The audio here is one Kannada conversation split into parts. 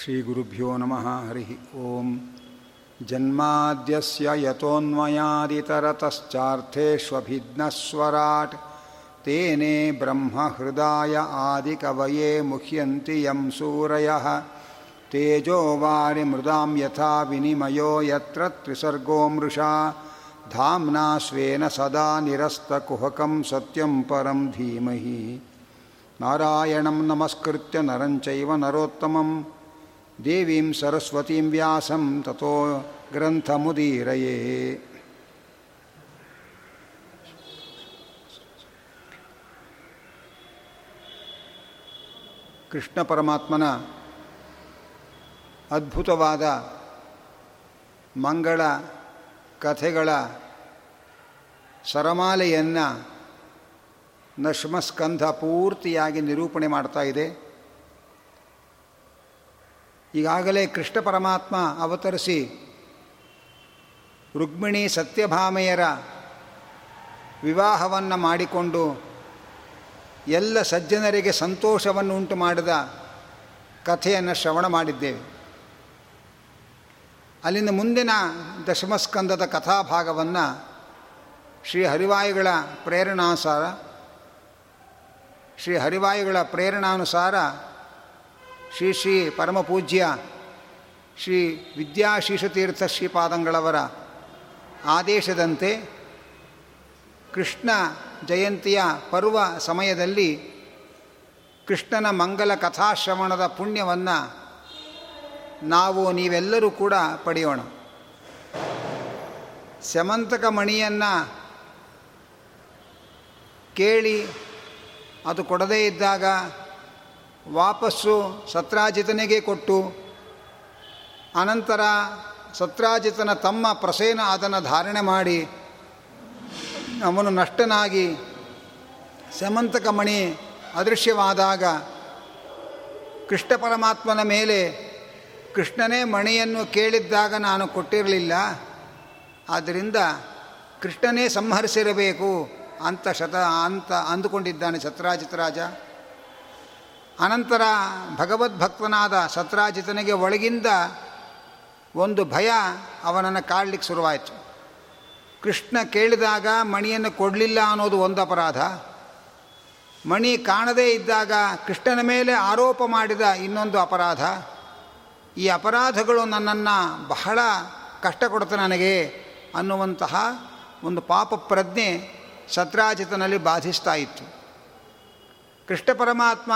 श्रीगुरुभ्यो नमः हरिः ॐ जन्माद्यस्य यतोऽन्वयादितरतश्चार्थेष्वभिघ्नस्वराट् तेने ब्रह्महृदाय आदिकवये मुह्यन्ति यं सूरयः तेजो वारिमृदां यथा विनिमयो यत्र त्रिसर्गो मृषा ಧಾಮ್ನಾ ಸದಾ ನಿರಸ್ತ ಕುಹಕಂ ಸತ್ಯಂ ಪರಂ ಧೀಮಹಿ ನಾರಾಯಣಂ ನಮಸ್ಕೃತ್ಯ ನರಂಚೈವ ನರೋತ್ತಮಂ ದೇವೀಂ ಸರಸ್ವತೀಂ ವ್ಯಾಸಂ ತಥೋ ಗ್ರಂಥಮುದೀರಯೇ ಕೃಷ್ಣ ಪರಮಾತ್ಮನ ಅದ್ಭುತವಾದ ಮಂಗಳ ಕಥೆಗಳ ಸರಮಾಲೆಯನ್ನು ನಶ್ಮಸ್ಕಂಧ ಪೂರ್ತಿಯಾಗಿ ನಿರೂಪಣೆ ಮಾಡ್ತಾ ಇದೆ. ಈಗಾಗಲೇ ಕೃಷ್ಣ ಪರಮಾತ್ಮ ಅವತರಿಸಿ ರುಕ್ಮಿಣಿ ಸತ್ಯಭಾಮೆಯರ ವಿವಾಹವನ್ನು ಮಾಡಿಕೊಂಡು ಎಲ್ಲ ಸಜ್ಜನರಿಗೆ ಸಂತೋಷವನ್ನು ಉಂಟು ಮಾಡಿದ ಕಥೆಯನ್ನು ಶ್ರವಣ ಮಾಡಿದ್ದೇವೆ. ಅಲ್ಲಿಂದ ಮುಂದಿನ ದಶಮಸ್ಕಂದದ ಕಥಾಭಾಗವನ್ನು ಶ್ರೀ ಹರಿವಾಯುಗಳ ಪ್ರೇರಣಾನುಸಾರ, ಶ್ರೀ ಹರಿವಾಯುಗಳ ಪ್ರೇರಣಾನುಸಾರ ಶ್ರೀ ಶ್ರೀ ಪರಮಪೂಜ್ಯ ಶ್ರೀ ವಿದ್ಯಾಶೀಷತೀರ್ಥ ಶ್ರೀಪಾದಂಗಳವರ ಆದೇಶದಂತೆ ಕೃಷ್ಣ ಜಯಂತಿಯ ಪರ್ವ ಸಮಯದಲ್ಲಿ ಕೃಷ್ಣನ ಮಂಗಲ ಕಥಾಶ್ರವಣದ ಪುಣ್ಯವನ್ನು ನಾವು ನೀವೆಲ್ಲರೂ ಕೂಡ ಪಡೆಯೋಣ. ಸ್ಯಮಂತಕ ಮಣಿಯನ್ನು ಕೇಳಿ ಅದು ಕೊಡದೇ ಇದ್ದಾಗ ವಾಪಸ್ಸು ಸತ್ರಾಜಿತನಿಗೆ ಕೊಟ್ಟು ಅನಂತರ ಸತ್ರಾಜಿತನ ತಮ್ಮ ಪ್ರಸೇನ ಅದನ್ನು ಧಾರಣೆ ಮಾಡಿ ಅವನು ನಷ್ಟನಾಗಿ ಸಮಂತಕ ಮಣಿ ಅದೃಶ್ಯವಾದಾಗ ಕೃಷ್ಣ ಪರಮಾತ್ಮನ ಮೇಲೆ ಕೃಷ್ಣನೇ ಮಣಿಯನ್ನು ಕೇಳಿದ್ದಾಗ ನಾನು ಕೊಟ್ಟಿರಲಿಲ್ಲ. ಆದ್ದರಿಂದ ಕೃಷ್ಣನೇ ಸಂಹರಿಸಿರಬೇಕು. ಅಂತ ಶತ ಅಂತ ಅಂದುಕೊಂಡಿದ್ದಾನೆ ಸತ್ರಾಜಿತ ರಾಜ ಅನಂತರ ಭಗವದ್ಭಕ್ತನಾದ ಸತ್ರಾಜಿತನಿಗೆ ಒಳಗಿಂದ ಒಂದು ಭಯ ಅವನನ್ನು ಕಾಡಲಿಕ್ಕೆ ಶುರುವಾಯಿತು. ಕೃಷ್ಣ ಕೇಳಿದಾಗ ಮಣಿಯನ್ನು ಕೊಡಲಿಲ್ಲ ಅನ್ನೋದು ಒಂದು ಅಪರಾಧ. ಮಣಿ ಕಾಣದೇ ಇದ್ದಾಗ ಕೃಷ್ಣನ ಮೇಲೆ ಆರೋಪ ಮಾಡಿದ ಇನ್ನೊಂದು ಅಪರಾಧ. ಈ ಅಪರಾಧಗಳು ನನ್ನನ್ನು ಬಹಳ ಕಷ್ಟ ಕೊಡುತ್ತೆ ನನಗೆ ಅನ್ನುವಂತಹ ಒಂದು ಪಾಪ ಪ್ರಜ್ಞೆ ಸತ್ರಾಜಿತನಲ್ಲಿ ಬಾಧಿಸ್ತಾ ಇತ್ತು ಕೃಷ್ಣ ಪರಮಾತ್ಮ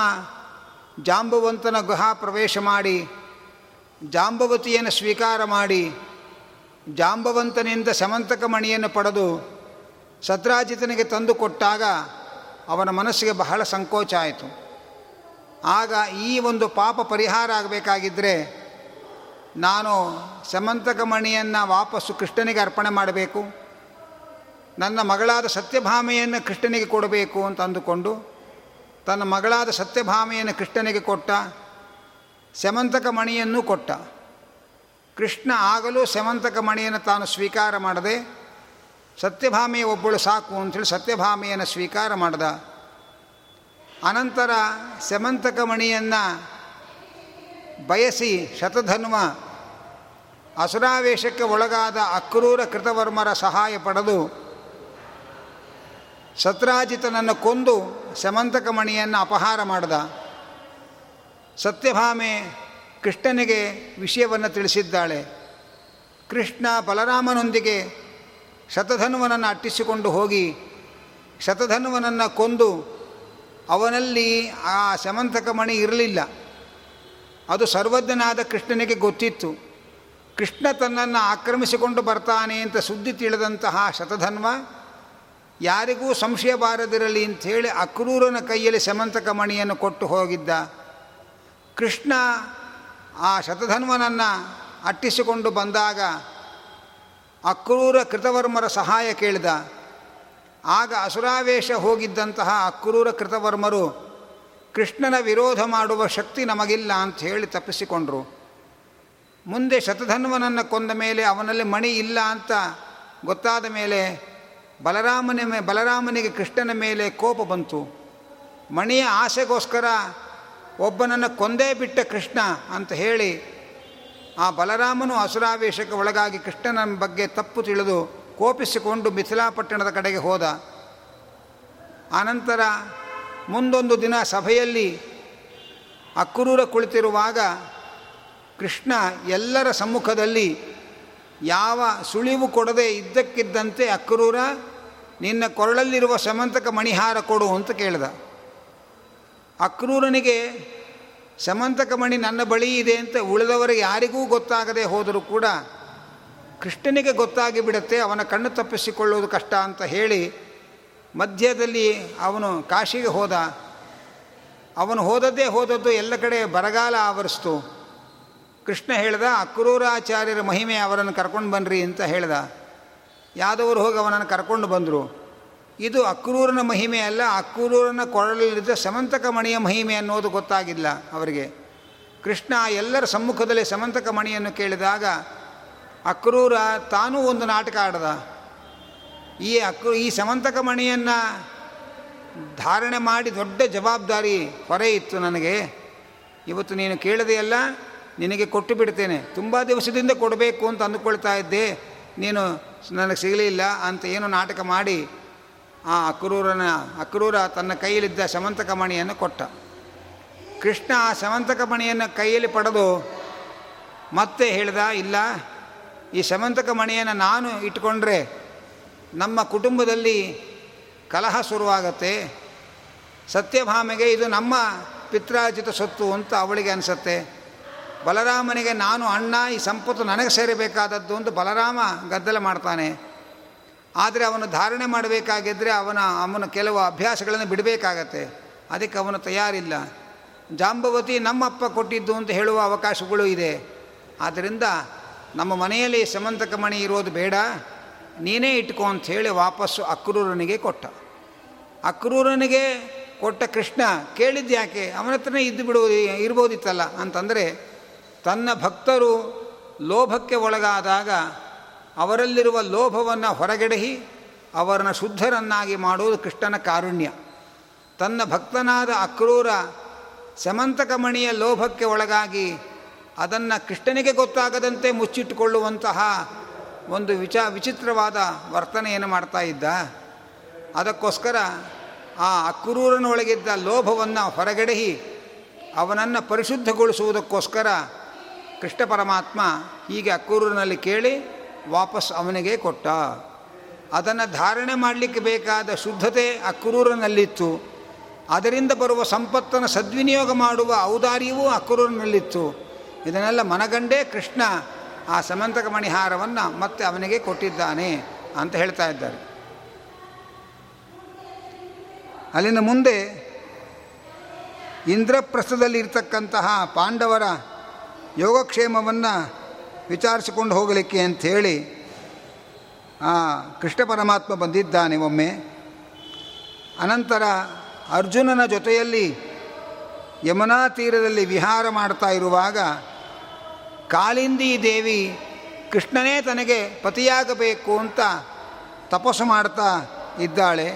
ಜಾಂಬವಂತನ ಗುಹಾ ಪ್ರವೇಶ ಮಾಡಿ, ಜಾಂಬವತಿಯನ್ನು ಸ್ವೀಕಾರ ಮಾಡಿ, ಜಾಂಬವಂತನಿಂದ ಸಮಂತಕ ಮಣಿಯನ್ನು ಪಡೆದು ಸತ್ರಾಜಿತನಿಗೆ ತಂದು ಕೊಟ್ಟಾಗ ಅವನ ಮನಸ್ಸಿಗೆ ಬಹಳ ಸಂಕೋಚ ಆಯಿತು. ಆಗ ಈ ಒಂದು ಪಾಪ ಪರಿಹಾರ ಆಗಬೇಕಾಗಿದ್ದರೆ ನಾನು ಸಮಂತಕ ಮಣಿಯನ್ನು ವಾಪಸ್ಸು ಕೃಷ್ಣನಿಗೆ ಅರ್ಪಣೆ ಮಾಡಬೇಕು. ನನ್ನ ಮಗಳಾದ ಸತ್ಯಭಾಮೆಯನ್ನು ಕೃಷ್ಣನಿಗೆ ಕೊಡಬೇಕು ಅಂತ ಅಂದುಕೊಂಡು ತನ್ನ ಮಗಳಾದ ಸತ್ಯಭಾಮೆಯನ್ನು ಕೃಷ್ಣನಿಗೆ ಕೊಟ್ಟ ಸೆಮಂತಕ ಮಣಿಯನ್ನು ಕೊಟ್ಟ. ಕೃಷ್ಣ ಆಗಲೂ ಸೆಮಂತಕ ಮಣಿಯನ್ನು ತಾನು ಸ್ವೀಕಾರ ಮಾಡದೆ ಸತ್ಯಭಾಮೆಯ ಒಬ್ಬಳು ಸಾಕು ಅಂಥೇಳಿ ಸತ್ಯಭಾಮೆಯನ್ನು ಸ್ವೀಕಾರ ಮಾಡ್ದ. ಅನಂತರ ಸೆಮಂತಕ ಮಣಿಯನ್ನು ಬಯಸಿ ಶತಧನ್ವ ಅಸುರಾವೇಶಕ್ಕೆ ಒಳಗಾದ ಅಕ್ರೂರ ಕೃತವರ್ಮರ ಸಹಾಯ ಪಡೆದು ಸತ್ರಾಜಿತನನ್ನು ಕೊಂದು ಸಮಂತಕ ಮಣಿಯನ್ನು ಅಪಹಾರ ಮಾಡಿದ. ಸತ್ಯಭಾಮೆ ಕೃಷ್ಣನಿಗೆ ವಿಷಯವನ್ನು ತಿಳಿಸಿದ್ದಾಳೆ. ಕೃಷ್ಣ ಬಲರಾಮನೊಂದಿಗೆ ಶತಧನ್ವನನ್ನು ಅಟ್ಟಿಸಿಕೊಂಡು ಹೋಗಿ ಶತಧನ್ವನನ್ನು ಕೊಂದು ಅವನಲ್ಲಿ ಆ ಸಮಂತಕ ಮಣಿ ಇರಲಿಲ್ಲ. ಅದು ಸರ್ವಜ್ಞನಾದ ಕೃಷ್ಣನಿಗೆ ಗೊತ್ತಿತ್ತು. ಕೃಷ್ಣ ತನ್ನನ್ನು ಆಕ್ರಮಿಸಿಕೊಂಡು ಬರ್ತಾನೆ ಅಂತ ಸುದ್ದಿ ತಿಳಿದಂತಹ ಶತಧನ್ವ ಯಾರಿಗೂ ಸಂಶಯ ಬಾರದಿರಲಿ ಅಂಥೇಳಿ ಅಕ್ರೂರನ ಕೈಯಲ್ಲಿ ಸಮಂತಕ ಮಣಿಯನ್ನು ಕೊಟ್ಟು ಹೋಗಿದ್ದ ಕೃಷ್ಣ ಆ ಶತಧನ್ವನನ್ನು ಅಟ್ಟಿಸಿಕೊಂಡು ಬಂದಾಗ ಅಕ್ರೂರ ಕೃತವರ್ಮರ ಸಹಾಯ ಕೇಳಿದ. ಆಗ ಅಸುರಾವೇಶ ಹೋಗಿದ್ದಂತಹ ಅಕ್ರೂರ ಕೃತವರ್ಮರು ಕೃಷ್ಣನ ವಿರೋಧ ಮಾಡುವ ಶಕ್ತಿ ನಮಗಿಲ್ಲ ಅಂತ ಹೇಳಿ ತಪ್ಪಿಸಿಕೊಂಡರು. ಮುಂದೆ ಶತಧನ್ವನನ್ನು ಕೊಂದ ಮೇಲೆ ಅವನಲ್ಲಿ ಮಣಿ ಇಲ್ಲ ಅಂತ ಗೊತ್ತಾದ ಮೇಲೆ ಬಲರಾಮನ ಮೇ, ಬಲರಾಮನಿಗೆ ಕೃಷ್ಣನ ಮೇಲೆ ಕೋಪ ಬಂತು. ಮಣಿಯ ಆಸೆಗೋಸ್ಕರ ಒಬ್ಬನನ್ನು ಕೊಂದೇ ಬಿಟ್ಟ ಕೃಷ್ಣ ಅಂತ ಹೇಳಿ ಆ ಬಲರಾಮನು ಅಸುರಾವೇಶಕ್ಕೆ ಒಳಗಾಗಿ ಕೃಷ್ಣನ ಬಗ್ಗೆ ತಪ್ಪು ತಿಳಿದು ಕೋಪಿಸಿಕೊಂಡು ಮಿಥಿಲಾಪಟ್ಟಣದ ಕಡೆಗೆ ಹೋದ. ಆನಂತರ ಮುಂದೊಂದು ದಿನ ಸಭೆಯಲ್ಲಿ ಅಕ್ರೂರ ಕುಳಿತಿರುವಾಗ ಕೃಷ್ಣ ಎಲ್ಲರ ಸಮ್ಮುಖದಲ್ಲಿ ಯಾವ ಸುಳಿವು ಕೊಡದೆ ಇದ್ದಕ್ಕಿದ್ದಂತೆ ಅಕ್ರೂರ ನಿನ್ನ ಕೊರಳಲ್ಲಿರುವ ಸಮಂತಕ ಮಣಿಹಾರ ಕೊಡು ಅಂತ ಕೇಳಿದ. ಅಕ್ರೂರನಿಗೆ ಸಮಂತಕ ಮಣಿ ನನ್ನ ಬಳಿ ಇದೆ ಅಂತ ಉಳಿದವರಿಗೆ ಯಾರಿಗೂ ಗೊತ್ತಾಗದೆ ಹೋದರೂ ಕೂಡ ಕೃಷ್ಣನಿಗೆ ಗೊತ್ತಾಗಿ ಬಿಡುತ್ತೆ, ಅವನ ಕಣ್ಣು ತಪ್ಪಿಸಿಕೊಳ್ಳುವುದು ಕಷ್ಟ ಅಂತ ಹೇಳಿ ಮಧ್ಯದಲ್ಲಿ ಅವನು ಕಾಶಿಗೆ ಹೋದ. ಅವನು ಹೋದದ್ದೇ ಹೋದದ್ದು ಎಲ್ಲ ಕಡೆ ಬರಗಾಲ ಆವರಿಸ್ತು. ಕೃಷ್ಣ ಹೇಳ್ದ, ಅಕ್ರೂರಾಚಾರ್ಯರ ಮಹಿಮೆ ಅವರನ್ನು ಕರ್ಕೊಂಡು ಬನ್ನಿರಿ ಅಂತ ಹೇಳ್ದ. ಯಾದವರು ಹೋಗಿ ಅವನನ್ನು ಕರ್ಕೊಂಡು ಬಂದರು. ಇದು ಅಕ್ರೂರನ ಮಹಿಮೆ ಅಲ್ಲ, ಅಕ್ರೂರನ ಕೊರಳಲ್ಲಿದ್ದ ಸಮಂತಕ ಮಣಿಯ ಮಹಿಮೆ ಅನ್ನೋದು ಗೊತ್ತಾಗಿಲ್ಲ ಅವರಿಗೆ. ಕೃಷ್ಣ ಎಲ್ಲರ ಸಮ್ಮುಖದಲ್ಲಿ ಸಮಂತಕ ಮಣಿಯನ್ನು ಕೇಳಿದಾಗ, ಅಕ್ರೂರ, ತಾನೂ ಒಂದು ನಾಟಕ ಆಡ್ದ. ಈ ಅಕ್ರೂ, ಈ ಸಮಂತಕ ಮಣಿಯನ್ನು ಧಾರಣೆ ಮಾಡಿ ದೊಡ್ಡ ಜವಾಬ್ದಾರಿ ಹೊರೆ ಇತ್ತು ನನಗೆ. ಇವತ್ತು ನೀನು ಕೇಳದೆಯಲ್ಲ ನಿನಗೆ ಕೊಟ್ಟು ಬಿಡ್ತೇನೆ. ತುಂಬ ದಿವಸದಿಂದ ಕೊಡಬೇಕು ಅಂತ ಅಂದುಕೊಳ್ತಾ ಇದ್ದೆ. ನೀನು ನನಗೆ ಸಿಗಲಿಲ್ಲ ಅಂತ ಏನು ನಾಟಕ ಮಾಡಿ ಆ ಅಕ್ರೂರನ, ಅಕ್ರೂರ ತನ್ನ ಕೈಯಲ್ಲಿದ್ದ ಸಮಂತಕ ಮಣಿಯನ್ನು ಕೊಟ್ಟ. ಕೃಷ್ಣ ಆ ಸಮಂತಕ ಮಣಿಯನ್ನು ಕೈಯಲ್ಲಿ ಪಡೆದು ಮತ್ತೆ ಹೇಳ್ದ, ಇಲ್ಲ, ಈ ಸಮಂತಕ ಮಣಿಯನ್ನು ನಾನು ಇಟ್ಕೊಂಡ್ರೆ ನಮ್ಮ ಕುಟುಂಬದಲ್ಲಿ ಕಲಹ ಶುರುವಾಗತ್ತೆ. ಸತ್ಯಭಾಮೆಗೆ ಇದು ನಮ್ಮ ಪಿತ್ರಾರ್ಜಿತ ಸೊತ್ತು ಅಂತ ಅವಳಿಗೆ ಅನಿಸತ್ತೆ. ಬಲರಾಮನಿಗೆ ನಾನು ಅಣ್ಣ, ಈ ಸಂಪತ್ತು ನನಗೆ ಸೇರಬೇಕಾದದ್ದು ಅಂತ ಬಲರಾಮ ಗದ್ದಲ ಮಾಡ್ತಾನೆ. ಆದರೆ ಅವನು ಧಾರಣೆ ಮಾಡಬೇಕಾಗಿದ್ದರೆ ಅವನ ಅವನ ಕೆಲವು ಅಭ್ಯಾಸಗಳನ್ನು ಬಿಡಬೇಕಾಗತ್ತೆ. ಅದಕ್ಕೆ ಅವನು ತಯಾರಿಲ್ಲ. ಜಾಂಬವತಿ ನಮ್ಮಪ್ಪ ಕೊಟ್ಟಿದ್ದು ಅಂತ ಹೇಳುವ ಅವಕಾಶಗಳು ಇದೆ. ಆದ್ದರಿಂದ ನಮ್ಮ ಮನೆಯಲ್ಲಿ ಸಮಂತಕ ಮಣಿ ಇರೋದು ಬೇಡ. ನೀನೇ ಇಟ್ಕೋ ಅಂತ ಹೇಳಿ ವಾಪಸ್ಸು ಅಕ್ರೂರನಿಗೆ ಕೊಟ್ಟ. ಅಕ್ರೂರನಿಗೆ ಕೊಟ್ಟ ಕೃಷ್ಣ ಕೇಳಿದ್ದು ಯಾಕೆ ಅವನ ಹತ್ರನೇ ಇದ್ದು ಬಿಡುವುದು, ಇರ್ಬೋದಿತ್ತಲ್ಲ. ಅಂತಂದರೆ ತನ್ನ ಭಕ್ತರು ಲೋಭಕ್ಕೆ ಒಳಗಾದಾಗ ಅವರಲ್ಲಿರುವ ಲೋಭವನ್ನು ಹೊರಗೆಡಹಿ ಅವರನ್ನು ಶುದ್ಧರನ್ನಾಗಿ ಮಾಡುವುದು ಕೃಷ್ಣನ ಕಾರುಣ್ಯ. ತನ್ನ ಭಕ್ತನಾದ ಅಕ್ರೂರ ಸಮಂತಕಮಣಿಯ ಲೋಭಕ್ಕೆ ಒಳಗಾಗಿ ಅದನ್ನು ಕೃಷ್ಣನಿಗೆ ಗೊತ್ತಾಗದಂತೆ ಮುಚ್ಚಿಟ್ಟುಕೊಳ್ಳುವಂತಹ ಒಂದು ವಿಚ ವಿಚಿತ್ರವಾದ ವರ್ತನೆಯನ್ನು ಮಾಡ್ತಾ ಇದ್ದ. ಅದಕ್ಕೋಸ್ಕರ ಆ ಅಕ್ರೂರನೊಳಗಿದ್ದ ಲೋಭವನ್ನು ಹೊರಗೆಡಹಿ ಅವನನ್ನು ಪರಿಶುದ್ಧಗೊಳಿಸುವುದಕ್ಕೋಸ್ಕರ ಕೃಷ್ಣ ಪರಮಾತ್ಮ ಹೀಗೆ ಅಕ್ಕೂರಿನಲ್ಲಿ ಕೇಳಿ ವಾಪಸ್ ಅವನಿಗೆ ಕೊಟ್ಟ. ಅದನ್ನು ಧಾರಣೆ ಮಾಡಲಿಕ್ಕೆ ಬೇಕಾದ ಶುದ್ಧತೆ ಅಕ್ರೂರನಲ್ಲಿತ್ತು ಅದರಿಂದ ಬರುವ ಸಂಪತ್ತನ್ನು ಸದ್ವಿನಿಯೋಗ ಮಾಡುವ ಔದಾರ್ಯವೂ ಅಕ್ರೂರನಲ್ಲಿತ್ತು ಇದನ್ನೆಲ್ಲ ಮನಗಂಡೇ ಕೃಷ್ಣ ಆ ಸಮಂತಕ ಮಣಿಹಾರವನ್ನು ಮತ್ತೆ ಅವನಿಗೆ ಕೊಟ್ಟಿದ್ದಾನೆ ಅಂತ ಹೇಳ್ತಾ ಇದ್ದಾರೆ. ಅಲ್ಲಿನ ಮುಂದೆ ಇಂದ್ರಪ್ರಸ್ಥದಲ್ಲಿ ಇರತಕ್ಕಂತಹ ಪಾಂಡವರ ಯೋಗಕ್ಷೇಮವನ್ನು ವಿಚಾರಿಸಿಕೊಂಡು ಹೋಗಲಿಕ್ಕೆ ಅಂಥೇಳಿ ಆ ಕೃಷ್ಣ ಪರಮಾತ್ಮ ಬಂದಿದ್ದಾನೆ ಒಮ್ಮೆ. ಅನಂತರ ಅರ್ಜುನನ ಜೊತೆಯಲ್ಲಿ ಯಮುನಾ ತೀರದಲ್ಲಿ ವಿಹಾರ ಮಾಡ್ತಾ ಇರುವಾಗ ಕಾಳಿಂದಿ ದೇವಿ ಕೃಷ್ಣನೇ ತನಗೆ ಪತಿಯಾಗಬೇಕು ಅಂತ ತಪಸ್ಸು ಮಾಡ್ತಾ ಇದ್ದಾಳೆ.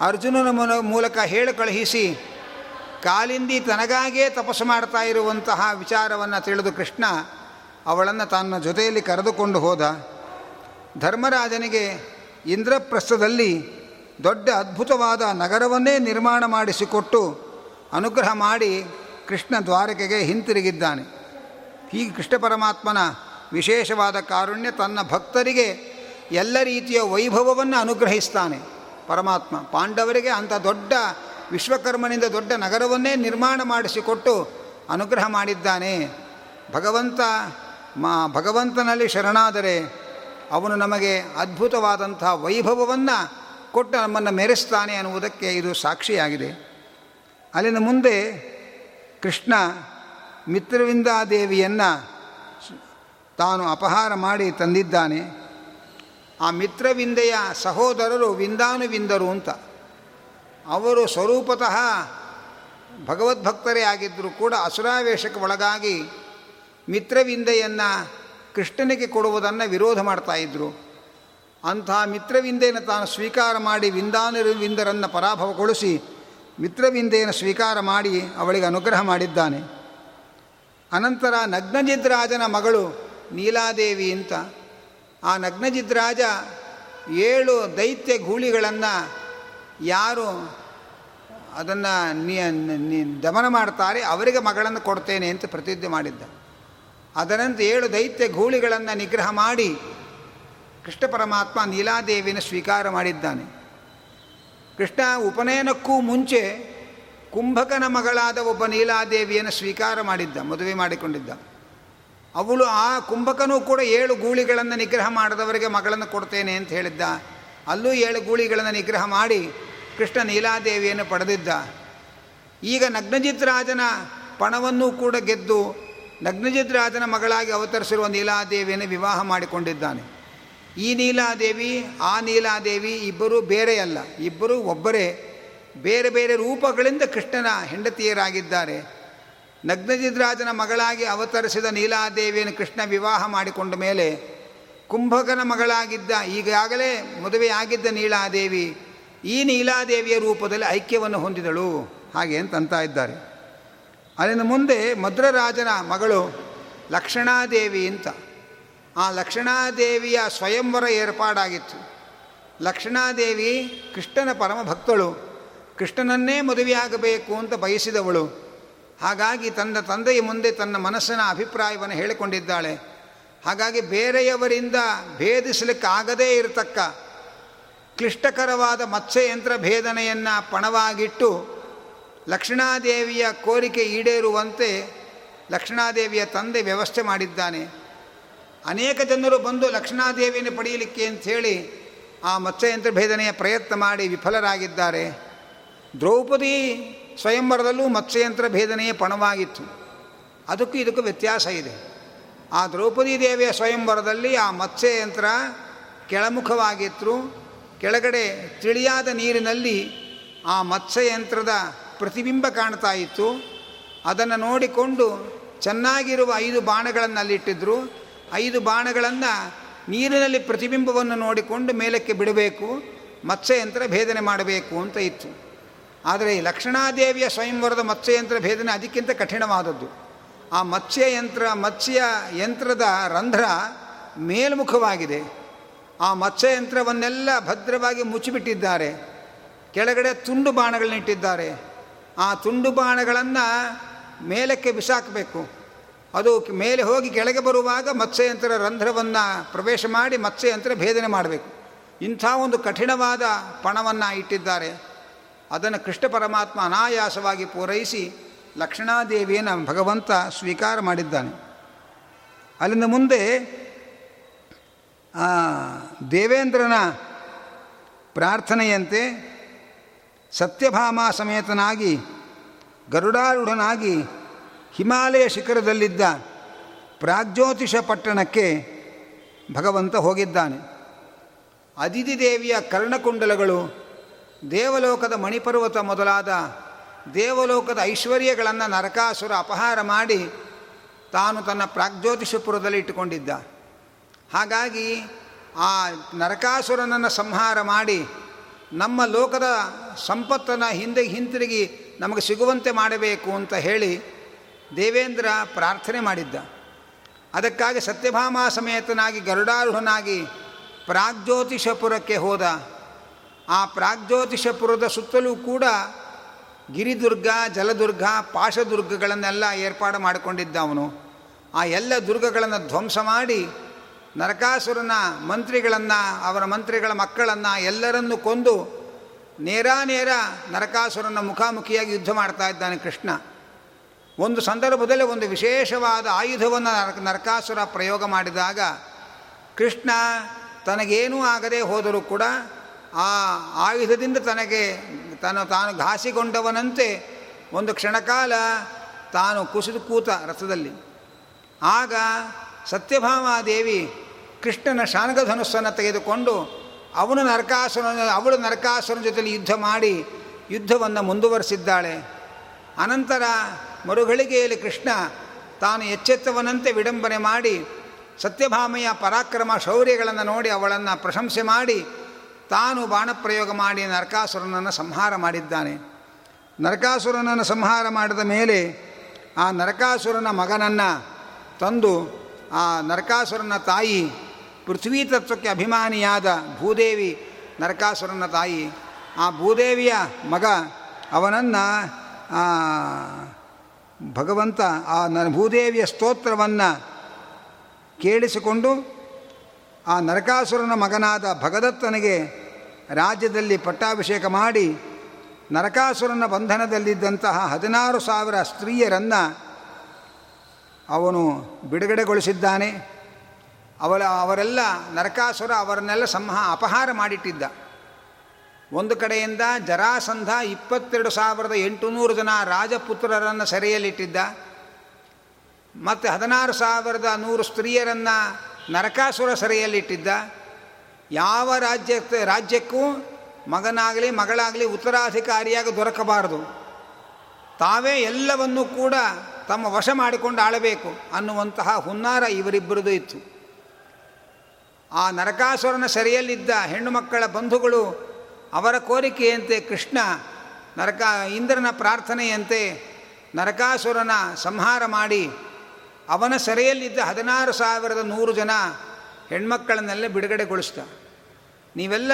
ಅರ್ಜುನನ ಮೂಲಕ ಹೇಳಿ ಕಳುಹಿಸಿ ಕಾಲಿಂದಿ ತನಗಾಗೇ ತಪಸ್ಸು ಮಾಡ್ತಾ ಇರುವಂತಹ ವಿಚಾರವನ್ನು ತಿಳಿದು ಕೃಷ್ಣ ಅವಳನ್ನು ತನ್ನ ಜೊತೆಯಲ್ಲಿ ಕರೆದುಕೊಂಡು ಹೋದ. ಧರ್ಮರಾಜನಿಗೆ ಇಂದ್ರಪ್ರಸ್ಥದಲ್ಲಿ ದೊಡ್ಡ ಅದ್ಭುತವಾದ ನಗರವನ್ನೇ ನಿರ್ಮಾಣ ಮಾಡಿಸಿಕೊಟ್ಟು ಅನುಗ್ರಹ ಮಾಡಿ ಕೃಷ್ಣ ದ್ವಾರಕೆಗೆ ಹಿಂತಿರುಗಿದ್ದಾನೆ. ಹೀಗೆ ಕೃಷ್ಣ ಪರಮಾತ್ಮನ ವಿಶೇಷವಾದ ಕಾರುಣ್ಯ ತನ್ನ ಭಕ್ತರಿಗೆ ಎಲ್ಲ ರೀತಿಯ ವೈಭವವನ್ನು ಅನುಗ್ರಹಿಸ್ತಾನೆ. ಪರಮಾತ್ಮ ಪಾಂಡವರಿಗೆ ಅಂಥ ದೊಡ್ಡ ವಿಶ್ವಕರ್ಮನಿಂದ ದೊಡ್ಡ ನಗರವನ್ನೇ ನಿರ್ಮಾಣ ಮಾಡಿಸಿಕೊಟ್ಟು ಅನುಗ್ರಹ ಮಾಡಿದ್ದಾನೆ. ಭಗವಂತ, ಮಾ, ಭಗವಂತನಲ್ಲಿ ಶರಣಾದರೆ ಅವನು ನಮಗೆ ಅದ್ಭುತವಾದಂಥ ವೈಭವವನ್ನು ಕೊಟ್ಟು ನಮ್ಮನ್ನು ಮೆರೆಸ್ತಾನೆ ಅನ್ನುವುದಕ್ಕೆ ಇದು ಸಾಕ್ಷಿಯಾಗಿದೆ. ಅಲ್ಲಿನ ಮುಂದೆ ಕೃಷ್ಣ ಮಿತ್ರವಿಂದಾದೇವಿಯನ್ನು ತಾನು ಅಪಹಾರ ಮಾಡಿ ತಂದಿದ್ದಾನೆ. ಆ ಮಿತ್ರವಿಂದೆಯ ಸಹೋದರರು ವಿಂದಾನುವಿಂದರು ಅಂತ. ಅವರು ಸ್ವರೂಪತಃ ಭಗವದ್ಭಕ್ತರೇ ಆಗಿದ್ದರೂ ಕೂಡ ಅಸುರಾವೇಶಕ್ಕೆ ಒಳಗಾಗಿ ಮಿತ್ರವಿಂದೆಯನ್ನು ಕೃಷ್ಣನಿಗೆ ಕೊಡುವುದನ್ನು ವಿರೋಧ ಮಾಡ್ತಾಯಿದ್ರು ಅಂಥ ಮಿತ್ರವಿಂದೆಯನ್ನು ತಾನು ಸ್ವೀಕಾರ ಮಾಡಿ ವಿಂದಾನುವಿಂದರನ್ನು ಪರಾಭವಗೊಳಿಸಿ ಮಿತ್ರವಿಂದೆಯನ್ನು ಸ್ವೀಕಾರ ಮಾಡಿ ಅವಳಿಗೆ ಅನುಗ್ರಹ ಮಾಡಿದ್ದಾನೆ. ಅನಂತರ ನಗ್ನಜಿದ್ರಾಜನ ಮಗಳು ನೀಲಾದೇವಿ ಅಂತ. ಆ ನಗ್ನಜಿದ್ರಾಜ ಏಳು ದೈತ್ಯ ಗೂಳಿಗಳನ್ನು ಯಾರು ಅದನ್ನು ದಮನ ಮಾಡ್ತಾರೆ, ಅವರಿಗೆ ಮಗಳನ್ನು ಕೊಡ್ತೇನೆ ಅಂತ ಪ್ರತಿಜ್ಞೆ ಮಾಡಿದ್ದ. ಅದರಂತೆ ಏಳು ದೈತ್ಯ ಗೂಳಿಗಳನ್ನು ನಿಗ್ರಹ ಮಾಡಿ ಕೃಷ್ಣ ಪರಮಾತ್ಮ ನೀಲಾದೇವಿನ ಸ್ವೀಕಾರ ಮಾಡಿದ್ದಾನೆ. ಕೃಷ್ಣ ಉಪನಯನಕ್ಕೂ ಮುಂಚೆ ಕುಂಭಕನ ಮಗಳಾದ ಒಬ್ಬ ನೀಲಾದೇವಿಯನ್ನು ಸ್ವೀಕಾರ ಮಾಡಿದ್ದ, ಮದುವೆ ಮಾಡಿಕೊಂಡಿದ್ದ. ಅವಳು ಆ ಕುಂಭಕನೂ ಕೂಡ ಏಳು ಗೂಳಿಗಳನ್ನು ನಿಗ್ರಹ ಮಾಡಿದವರಿಗೆ ಮಗಳನ್ನು ಕೊಡ್ತೇನೆ ಅಂತ ಹೇಳಿದ್ದ. ಅಲ್ಲೂ ಏಳು ಗೂಳಿಗಳನ್ನು ನಿಗ್ರಹ ಮಾಡಿ ಕೃಷ್ಣ ನೀಲಾದೇವಿಯನ್ನು ಪಡೆದಿದ್ದ. ಈಗ ನಗ್ನಜಿತ್ ರಾಜನ ಪಣವನ್ನೂ ಕೂಡ ಗೆದ್ದು ನಗ್ನಜಿತ್ ರಾಜನ ಮಗಳಾಗಿ ಅವತರಿಸಿರುವ ನೀಲಾದೇವಿಯನ್ನು ವಿವಾಹ ಮಾಡಿಕೊಂಡಿದ್ದಾನೆ. ಈ ನೀಲಾದೇವಿ, ಆ ನೀಲಾದೇವಿ ಇಬ್ಬರೂ ಬೇರೆಯಲ್ಲ ಇಬ್ಬರೂ ಒಬ್ಬರೇ. ಬೇರೆ ಬೇರೆ ರೂಪಗಳಿಂದ ಕೃಷ್ಣನ ಹೆಂಡತಿಯರಾಗಿದ್ದಾರೆ. ನಗ್ನಜಿದ್ರಾಜನ ಮಗಳಾಗಿ ಅವತರಿಸಿದ ನೀಲಾದೇವಿಯನ್ನು ಕೃಷ್ಣ ವಿವಾಹ ಮಾಡಿಕೊಂಡ ಮೇಲೆ ಕುಂಭಕನ ಮಗಳಾಗಿದ್ದ, ಈಗಾಗಲೇ ಮದುವೆಯಾಗಿದ್ದ ನೀಲಾದೇವಿ ಈ ನೀಲಾದೇವಿಯ ರೂಪದಲ್ಲಿ ಐಕ್ಯವನ್ನು ಹೊಂದಿದಳು. ಹಾಗೆ ಅಂತ ಇದ್ದಾರೆ. ಅದರಿಂದ ಮುಂದೆ ಮದ್ರರಾಜನ ಮಗಳು ಲಕ್ಷಣಾದೇವಿ ಅಂತ. ಆ ಲಕ್ಷಣಾದೇವಿಯ ಸ್ವಯಂವರ ಏರ್ಪಾಡಾಗಿತ್ತು. ಲಕ್ಷಣಾದೇವಿ ಕೃಷ್ಣನ ಪರಮ ಭಕ್ತಳು ಕೃಷ್ಣನನ್ನೇ ಮದುವೆಯಾಗಬೇಕು ಅಂತ ಬಯಸಿದವಳು. ಹಾಗಾಗಿ ತನ್ನ ತಂದೆಯ ಮುಂದೆ ತನ್ನ ಮನಸ್ಸಿನ ಅಭಿಪ್ರಾಯವನ್ನು ಹೇಳಿಕೊಂಡಿದ್ದಾಳೆ. ಹಾಗಾಗಿ ಬೇರೆಯವರಿಂದ ಭೇದಿಸಲಿಕ್ಕಾಗದೇ ಇರತಕ್ಕ ಕ್ಲಿಷ್ಟಕರವಾದ ಮತ್ಸ್ಯಯಂತ್ರ ಭೇದನೆಯನ್ನು ಪಣವಾಗಿಟ್ಟು ಲಕ್ಷ್ಮಣಾದೇವಿಯ ಕೋರಿಕೆ ಈಡೇರುವಂತೆ ಲಕ್ಷ್ಮಣಾದೇವಿಯ ತಂದೆ ವ್ಯವಸ್ಥೆ ಮಾಡಿದ್ದಾನೆ. ಅನೇಕ ಜನರು ಬಂದು ಲಕ್ಷ್ಮಣಾದೇವಿಯನ್ನು ಪಡೆಯಲಿಕ್ಕೆ ಅಂಥೇಳಿ ಆ ಮತ್ಸ್ಯಯಂತ್ರ ಭೇದನೆಯ ಪ್ರಯತ್ನ ಮಾಡಿ ವಿಫಲರಾಗಿದ್ದಾರೆ. ದ್ರೌಪದಿ ಸ್ವಯಂವರದಲ್ಲೂ ಮತ್ಸ್ಯಯಂತ್ರ ಭೇದನೆಯೇ ಪಣವಾಗಿತ್ತು. ಅದಕ್ಕೂ ಇದಕ್ಕೂ ವ್ಯತ್ಯಾಸ ಇದೆ. ಆ ದ್ರೌಪದಿ ದೇವಿಯ ಸ್ವಯಂವರದಲ್ಲಿ ಆ ಮತ್ಸ್ಯಯಂತ್ರ ಕೆಳಮುಖವಾಗಿತ್ತು. ಕೆಳಗಡೆ ತಿಳಿಯಾದ ನೀರಿನಲ್ಲಿ ಆ ಮತ್ಸ್ಯಯಂತ್ರದ ಪ್ರತಿಬಿಂಬ ಕಾಣ್ತಾ ಇತ್ತು. ಅದನ್ನು ನೋಡಿಕೊಂಡು ಚೆನ್ನಾಗಿರುವ ಐದು ಬಾಣಗಳನ್ನು ಅಲ್ಲಿಟ್ಟಿದ್ರು ಐದು ಬಾಣಗಳನ್ನು ನೀರಿನಲ್ಲಿ ಪ್ರತಿಬಿಂಬವನ್ನು ನೋಡಿಕೊಂಡು ಮೇಲಕ್ಕೆ ಬಿಡಬೇಕು, ಮತ್ಸ್ಯಯಂತ್ರ ಭೇದನೆ ಮಾಡಬೇಕು ಅಂತ ಇತ್ತು. ಆದರೆ ಲಕ್ಷಣಾದೇವಿಯ ಸ್ವಯಂವರದ ಮತ್ಸ್ಯಯಂತ್ರ ಭೇದನೆ ಅದಕ್ಕಿಂತ ಕಠಿಣವಾದದ್ದು. ಆ ಮತ್ಸ್ಯಯಂತ್ರ ಮತ್ಸ್ಯ ಯಂತ್ರದ ರಂಧ್ರ ಮೇಲ್ಮುಖವಾಗಿದೆ. ಆ ಮತ್ಸ್ಯಯಂತ್ರವನ್ನೆಲ್ಲ ಭದ್ರವಾಗಿ ಮುಚ್ಚಿಬಿಟ್ಟಿದ್ದಾರೆ. ಕೆಳಗಡೆ ತುಂಡು ಬಾಣಗಳನ್ನಿಟ್ಟಿದ್ದಾರೆ ಆ ತುಂಡು ಬಾಣಗಳನ್ನು ಮೇಲಕ್ಕೆ ಬಿಸಾಕಬೇಕು. ಅದು ಮೇಲೆ ಹೋಗಿ ಕೆಳಗೆ ಬರುವಾಗ ಮತ್ಸ್ಯಯಂತ್ರ ರಂಧ್ರವನ್ನು ಪ್ರವೇಶ ಮಾಡಿ ಮತ್ಸ್ಯಯಂತ್ರ ಭೇದನೆ ಮಾಡಬೇಕು. ಇಂಥ ಒಂದು ಕಠಿಣವಾದ ಪಣವನ್ನು ಇಟ್ಟಿದ್ದಾರೆ. ಅದನ್ನು ಕೃಷ್ಣ ಪರಮಾತ್ಮ ಅನಾಯಾಸವಾಗಿ ಪೂರೈಸಿ ಲಕ್ಷಣಾದೇವಿಯನ್ನು ಭಗವಂತ ಸ್ವೀಕಾರ ಮಾಡಿದ್ದಾನೆ. ಅಲ್ಲಿಂದ ಮುಂದೆ ದೇವೇಂದ್ರನ ಪ್ರಾರ್ಥನೆಯಂತೆ ಸತ್ಯಭಾಮ ಸಮೇತನಾಗಿ ಗರುಡಾರೂಢನಾಗಿ ಹಿಮಾಲಯ ಶಿಖರದಲ್ಲಿದ್ದ ಪ್ರಾಗ್ಜ್ಯೋತಿಷ ಪಟ್ಟಣಕ್ಕೆ ಭಗವಂತ ಹೋಗಿದ್ದಾನೆ. ಅದಿತಿ ದೇವಿಯ ಕರ್ಣಕುಂಡಲಗಳು ದೇವಲೋಕದ ಮಣಿಪರ್ವತ ಮೊದಲಾದ ದೇವಲೋಕದ ಐಶ್ವರ್ಯಗಳನ್ನು ನರಕಾಸುರ ಅಪಹಾರ ಮಾಡಿ ತಾನು ತನ್ನ ಪ್ರಾಗ್ಜ್ಯೋತಿಷಪುರದಲ್ಲಿ ಇಟ್ಟುಕೊಂಡಿದ್ದ. ಹಾಗಾಗಿ ಆ ನರಕಾಸುರನನ್ನು ಸಂಹಾರ ಮಾಡಿ ನಮ್ಮ ಲೋಕದ ಸಂಪತ್ತನ್ನು ಹಿಂದೆ ಹಿಂತಿರುಗಿ ನಮಗೆ ಸಿಗುವಂತೆ ಮಾಡಬೇಕು ಅಂತ ಹೇಳಿ ದೇವೇಂದ್ರ ಪ್ರಾರ್ಥನೆ ಮಾಡಿದ್ದ. ಅದಕ್ಕಾಗಿ ಸತ್ಯಭಾಮ ಸಮೇತನಾಗಿ ಗರುಡಾರೂಢನಾಗಿ ಪ್ರಾಗ್ಜ್ಯೋತಿಷಪುರಕ್ಕೆ ಹೋದ. ಆ ಪ್ರಾಗ್ಜ್ಯೋತಿಷಪುರದ ಸುತ್ತಲೂ ಕೂಡ ಗಿರಿದುರ್ಗ, ಜಲದುರ್ಗ, ಪಾಶದುರ್ಗಗಳನ್ನೆಲ್ಲ ಏರ್ಪಾಡು ಮಾಡಿಕೊಂಡಿದ್ದ ಅವನು. ಆ ಎಲ್ಲ ದುರ್ಗಗಳನ್ನು ಧ್ವಂಸ ಮಾಡಿ ನರಕಾಸುರನ ಮಂತ್ರಿಗಳನ್ನು, ಅವರ ಮಂತ್ರಿಗಳ ಮಕ್ಕಳನ್ನು ಎಲ್ಲರನ್ನು ಕೊಂದು ನೇರ ನರಕಾಸುರನ ಮುಖಾಮುಖಿಯಾಗಿ ಯುದ್ಧ ಮಾಡ್ತಾ ಇದ್ದಾನೆ ಕೃಷ್ಣ. ಒಂದು ಸಂದರ್ಭದಲ್ಲಿ ಒಂದು ವಿಶೇಷವಾದ ಆಯುಧವನ್ನು ನರಕಾಸುರ ಪ್ರಯೋಗ ಮಾಡಿದಾಗ ಕೃಷ್ಣ ತನಗೇನೂ ಆಗದೆ ಹೋದರೂ ಕೂಡ ಆ ಆಯುಧದಿಂದ ತನಗೆ ತಾನು ತಾನು ಘಾಸಿಗೊಂಡವನಂತೆ ಒಂದು ಕ್ಷಣಕಾಲ ತಾನು ಕುಸಿದು ಕೂತ ರಥದಲ್ಲಿ. ಆಗ ಸತ್ಯಭಾಮಾದೇವಿ ಕೃಷ್ಣನ ಶಾನಗಧನುಸ್ಸನ್ನು ತೆಗೆದುಕೊಂಡು ಅವನು ನರಕಾಸುರನ, ಅವಳು ನರಕಾಸುರನ ಜೊತೆಲಿ ಯುದ್ಧ ಮಾಡಿ ಯುದ್ಧವನ್ನು ಮುಂದುವರಿಸಿದ್ದಾಳೆ. ಅನಂತರ ಮರುಗಳಿಗೆಯಲ್ಲಿ ಕೃಷ್ಣ ತಾನು ಎಚ್ಚೆತ್ತವನಂತೆ ವಿಡಂಬನೆ ಮಾಡಿ ಸತ್ಯಭಾಮೆಯ ಪರಾಕ್ರಮ ಶೌರ್ಯಗಳನ್ನು ನೋಡಿ ಅವಳನ್ನು ಪ್ರಶಂಸೆ ಮಾಡಿ ತಾನು ಬಾಣಪ್ರಯೋಗ ಮಾಡಿ ನರಕಾಸುರನನ್ನು ಸಂಹಾರ ಮಾಡಿದ್ದಾನೆ. ನರಕಾಸುರನನ್ನು ಸಂಹಾರ ಮಾಡಿದ ಮೇಲೆ ಆ ನರಕಾಸುರನ ಮಗನನ್ನು ತಂದು ಆ ನರಕಾಸುರನ ತಾಯಿ ಪೃಥ್ವೀ ತತ್ವಕ್ಕೆ ಅಭಿಮಾನಿಯಾದ ಭೂದೇವಿ ನರಕಾಸುರನ ತಾಯಿ. ಆ ಭೂದೇವಿಯ ಮಗ, ಅವನನ್ನು ಭಗವಂತ, ಆ ನ, ಭೂದೇವಿಯ ಸ್ತೋತ್ರವನ್ನು ಕೇಳಿಸಿಕೊಂಡು ಆ ನರಕಾಸುರನ ಮಗನಾದ ಭಗದತ್ತನಿಗೆ ರಾಜ್ಯದಲ್ಲಿ ಪಟ್ಟಾಭಿಷೇಕ ಮಾಡಿ, ನರಕಾಸುರನ ಬಂಧನದಲ್ಲಿದ್ದಂತಹ ಹದಿನಾರು ಸಾವಿರ ಸ್ತ್ರೀಯರನ್ನು ಅವನು ಬಿಡುಗಡೆಗೊಳಿಸಿದ್ದಾನೆ. ಅವಳ, ಅವರೆಲ್ಲ ನರಕಾಸುರ ಅವರನ್ನೆಲ್ಲ ಸಂಹ ಅಪಹಾರ ಮಾಡಿಟ್ಟಿದ್ದ. ಒಂದು ಕಡೆಯಿಂದ ಜರಾಸಂಧ ಇಪ್ಪತ್ತೆರಡು ಸಾವಿರದ ಎಂಟುನೂರು ಜನ ರಾಜಪುತ್ರರನ್ನು ಸೆರೆಯಲ್ಲಿಟ್ಟಿದ್ದ. ಮತ್ತು ಹದಿನಾರು ಸಾವಿರದ ನೂರು ಸ್ತ್ರೀಯರನ್ನು ನರಕಾಸುರ ಸೆರೆಯಲ್ಲಿಟ್ಟಿದ್ದ. ಯಾವ ರಾಜ್ಯ, ರಾಜ್ಯಕ್ಕೂ ಮಗನಾಗಲಿ, ಮಗಳಾಗಲಿ ಉತ್ತರಾಧಿಕಾರಿಯಾಗಿ ದೊರಕಬಾರದು. ತಾವೇ ಎಲ್ಲವನ್ನೂ ಕೂಡ ತಮ್ಮ ವಶ ಮಾಡಿಕೊಂಡು ಆಳಬೇಕು ಅನ್ನುವಂತಹ ಹುನ್ನಾರ ಇವರಿಬ್ಬರದು ಇತ್ತು. ಆ ನರಕಾಸುರನ ಸೆರೆಯಲ್ಲಿದ್ದ ಹೆಣ್ಣು ಮಕ್ಕಳ ಬಂಧುಗಳು ಅವರ ಕೋರಿಕೆಯಂತೆ ಕೃಷ್ಣ ನರಕ, ಇಂದ್ರನ ಪ್ರಾರ್ಥನೆಯಂತೆ ನರಕಾಸುರನ ಸಂಹಾರ ಮಾಡಿ ಅವನ ಸೆರೆಯಲ್ಲಿದ್ದ ಹದಿನಾರು ಸಾವಿರದ ನೂರು ಜನ ಹೆಣ್ಮಕ್ಕಳನ್ನೆಲ್ಲ ಬಿಡುಗಡೆಗೊಳಿಸ್ದ. ನೀವೆಲ್ಲ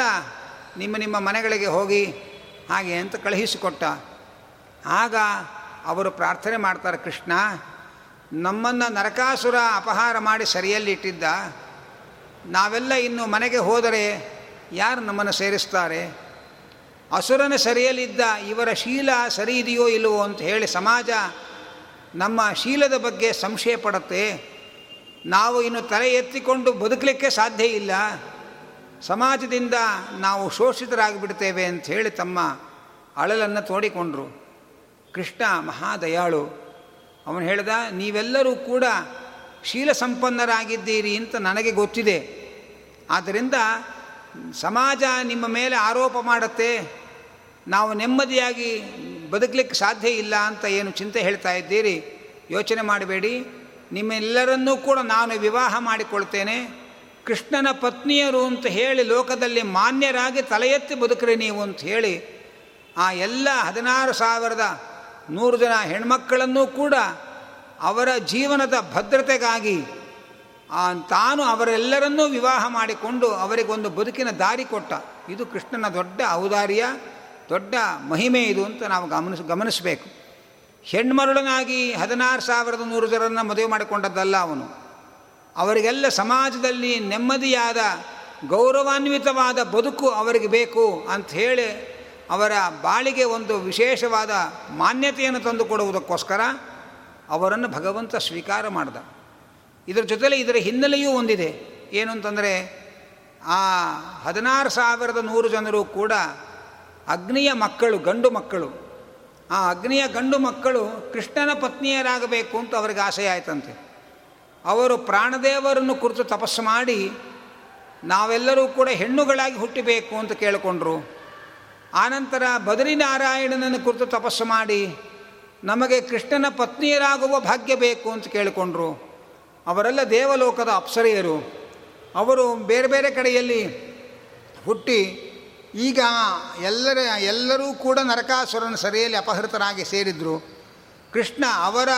ನಿಮ್ಮ ನಿಮ್ಮ ಮನೆಗಳಿಗೆ ಹೋಗಿ ಹಾಗೆ ಅಂತ ಕಳುಹಿಸಿಕೊಟ್ಟ. ಆಗ ಅವರು ಪ್ರಾರ್ಥನೆ ಮಾಡ್ತಾರೆ, ಕೃಷ್ಣ, ನಮ್ಮನ್ನು ನರಕಾಸುರ ಅಪಹಾರ ಮಾಡಿ ಸರಿಯಲ್ಲಿಟ್ಟಿದ್ದ ನಾವೆಲ್ಲ ಇನ್ನು ಮನೆಗೆ ಹೋದರೆ ಯಾರು ನಮ್ಮನ್ನು ಸೇರಿಸ್ತಾರೆ? ಅಸುರನ ಸರಿಯಲ್ಲಿದ್ದ ಇವರ ಶೀಲ ಸರಿ ಇದೆಯೋ ಇಲ್ಲವೋ ಅಂತ ಹೇಳಿ ಸಮಾಜ ನಮ್ಮ ಶೀಲದ ಬಗ್ಗೆ ಸಂಶಯ ಪಡುತ್ತೆ. ನಾವು ಇನ್ನು ತಲೆ ಎತ್ತಿಕೊಂಡು ಬದುಕಲಿಕ್ಕೆ ಸಾಧ್ಯ ಇಲ್ಲ. ಸಮಾಜದಿಂದ ನಾವು ಶೋಷಿತರಾಗಿಬಿಡ್ತೇವೆ ಅಂತ ಹೇಳಿ ತಮ್ಮ ಅಳಲನ್ನು ತೋಡಿಕೊಂಡ್ರು. ಕೃಷ್ಣ ಮಹಾದಯಾಳು. ಅವನು ಹೇಳ್ದ, ನೀವೆಲ್ಲರೂ ಕೂಡ ಶೀಲ ಸಂಪನ್ನರಾಗಿದ್ದೀರಿ ಅಂತ ನನಗೆ ಗೊತ್ತಿದೆ. ಆದ್ದರಿಂದ ಸಮಾಜ ನಿಮ್ಮ ಮೇಲೆ ಆರೋಪ ಮಾಡುತ್ತೆ. ನಾವು ನೆಮ್ಮದಿಯಾಗಿ ಬದುಕಲಿಕ್ಕೆ ಸಾಧ್ಯ ಇಲ್ಲ ಅಂತ ಏನು ಚಿಂತೆ ಹೇಳ್ತಾ ಇದ್ದೀರಿ? ಯೋಚನೆ ಮಾಡಬೇಡಿ. ನಿಮ್ಮೆಲ್ಲರನ್ನೂ ಕೂಡ ನಾನು ವಿವಾಹ ಮಾಡಿಕೊಳ್ತೇನೆ. ಕೃಷ್ಣನ ಪತ್ನಿಯರು ಅಂತ ಹೇಳಿ ಲೋಕದಲ್ಲಿ ಮಾನ್ಯರಾಗಿ ತಲೆ ಎತ್ತಿ ಬದುಕ್ರಿ ನೀವು ಅಂತ ಹೇಳಿ, ಆ ಎಲ್ಲ ಹದಿನಾರು ಸಾವಿರದ ನೂರು ಜನ ಹೆಣ್ಮಕ್ಕಳನ್ನೂ ಕೂಡ ಅವರ ಜೀವನದ ಭದ್ರತೆಗಾಗಿ ತಾನು ಅವರೆಲ್ಲರನ್ನೂ ವಿವಾಹ ಮಾಡಿಕೊಂಡು ಅವರಿಗೊಂದು ಬದುಕಿನ ದಾರಿ ಕೊಟ್ಟ. ಇದು ಕೃಷ್ಣನ ದೊಡ್ಡ ಔದಾರ್ಯ, ದೊಡ್ಡ ಮಹಿಮೆ ಇದು ಅಂತ ನಾವು ಗಮನಿಸ್, ಗಮನಿಸಬೇಕು. ಹೆಣ್ಮರುಳನಾಗಿ ಹದಿನಾರು ಸಾವಿರದ ನೂರು ಜನರನ್ನು ಮದುವೆ ಮಾಡಿಕೊಂಡದ್ದಲ್ಲ ಅವನು. ಅವರಿಗೆಲ್ಲ ಸಮಾಜದಲ್ಲಿ ನೆಮ್ಮದಿಯಾದ, ಗೌರವಾನ್ವಿತವಾದ ಬದುಕು ಅವರಿಗೆ ಬೇಕು ಅಂತ ಹೇಳಿ ಅವರ ಬಾಳಿಗೆ ಒಂದು ವಿಶೇಷವಾದ ಮಾನ್ಯತೆಯನ್ನು ತಂದುಕೊಡುವುದಕ್ಕೋಸ್ಕರ ಅವರನ್ನು ಭಗವಂತ ಸ್ವೀಕಾರ ಮಾಡಿದ. ಇದರ ಜೊತೆಲಿ ಇದರ ಹಿನ್ನೆಲೆಯೂ ಒಂದಿದೆ. ಏನು ಅಂತಂದರೆ, ಆ ಹದಿನಾರು ಸಾವಿರದ ನೂರು ಜನರು ಕೂಡ ಅಗ್ನಿಯ ಮಕ್ಕಳು, ಗಂಡು ಮಕ್ಕಳು. ಆ ಅಗ್ನಿಯ ಗಂಡು ಮಕ್ಕಳು ಕೃಷ್ಣನ ಪತ್ನಿಯರಾಗಬೇಕು ಅಂತ ಅವರಿಗೆ ಆಸೆ ಆಯ್ತಂತೆ. ಅವರು ಪ್ರಾಣದೇವರನ್ನು ಕುರಿತು ತಪಸ್ಸು ಮಾಡಿ ನಾವೆಲ್ಲರೂ ಕೂಡ ಹೆಣ್ಣುಗಳಾಗಿ ಹುಟ್ಟಬೇಕು ಅಂತ ಕೇಳಿಕೊಂಡ್ರು. ಆನಂತರ ಬದರಿನಾರಾಯಣನನ್ನು ಕುರಿತು ತಪಸ್ಸು ಮಾಡಿ, ನಮಗೆ ಕೃಷ್ಣನ ಪತ್ನಿಯರಾಗುವ ಭಾಗ್ಯ ಬೇಕು ಅಂತ ಕೇಳಿಕೊಂಡ್ರು. ಅವರೆಲ್ಲ ದೇವಲೋಕದ ಅಪ್ಸರೆಯರು. ಅವರು ಬೇರೆ ಬೇರೆ ಕಡೆಯಲ್ಲಿ ಹುಟ್ಟಿ, ಈಗ ಎಲ್ಲರ, ಎಲ್ಲರೂ ಕೂಡ ನರಕಾಸುರನ ಸರಿಯಲ್ಲಿ ಅಪಹೃತರಾಗಿ ಸೇರಿದ್ರು. ಕೃಷ್ಣ ಅವರ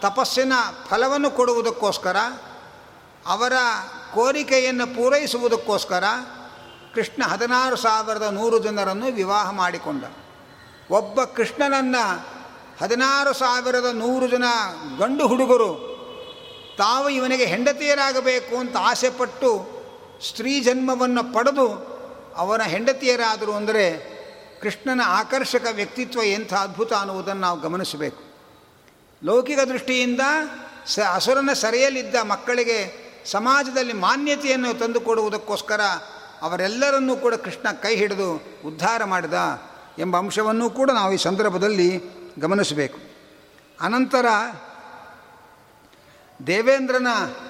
ತಪಸ್ಸಿನ ಫಲವನ್ನು ಕೊಡುವುದಕ್ಕೋಸ್ಕರ, ಅವರ ಕೋರಿಕೆಯನ್ನು ಪೂರೈಸುವುದಕ್ಕೋಸ್ಕರ ಕೃಷ್ಣ ಹದಿನಾರು ಸಾವಿರದ ನೂರು ಜನರನ್ನು ವಿವಾಹ ಮಾಡಿಕೊಂಡ. ಒಬ್ಬ ಕೃಷ್ಣನನ್ನು ಹದಿನಾರು ಸಾವಿರದ ನೂರು ಜನ ಗಂಡು ಹುಡುಗರು ತಾವು ಇವನಿಗೆ ಹೆಂಡತಿಯರಾಗಬೇಕು ಅಂತ ಆಸೆಪಟ್ಟು ಸ್ತ್ರೀ ಜನ್ಮವನ್ನು ಪಡೆದು ಅವನ ಹೆಂಡತಿಯರಾದರು ಅಂದರೆ ಕೃಷ್ಣನ ಆಕರ್ಷಕ ವ್ಯಕ್ತಿತ್ವ ಎಂಥ ಅದ್ಭುತ ಅನ್ನುವುದನ್ನು ನಾವು ಗಮನಿಸಬೇಕು. ಲೌಕಿಕ ದೃಷ್ಟಿಯಿಂದ ಸ ಅಸುರನ ಸರಿಯಲ್ಲಿದ್ದ ಮಕ್ಕಳಿಗೆ ಸಮಾಜದಲ್ಲಿ ಮಾನ್ಯತೆಯನ್ನು ತಂದುಕೊಡುವುದಕ್ಕೋಸ್ಕರ ಅವರೆಲ್ಲರನ್ನೂ ಕೂಡ ಕೃಷ್ಣ ಕೈ ಹಿಡಿದು ಉದ್ಧಾರ ಮಾಡಿದ ಎಂಬ ಅಂಶವನ್ನೂ ಕೂಡ ನಾವು ಈ ಸಂದರ್ಭದಲ್ಲಿ ಗಮನಿಸಬೇಕು. ಅನಂತರ ದೇವೇಂದ್ರನ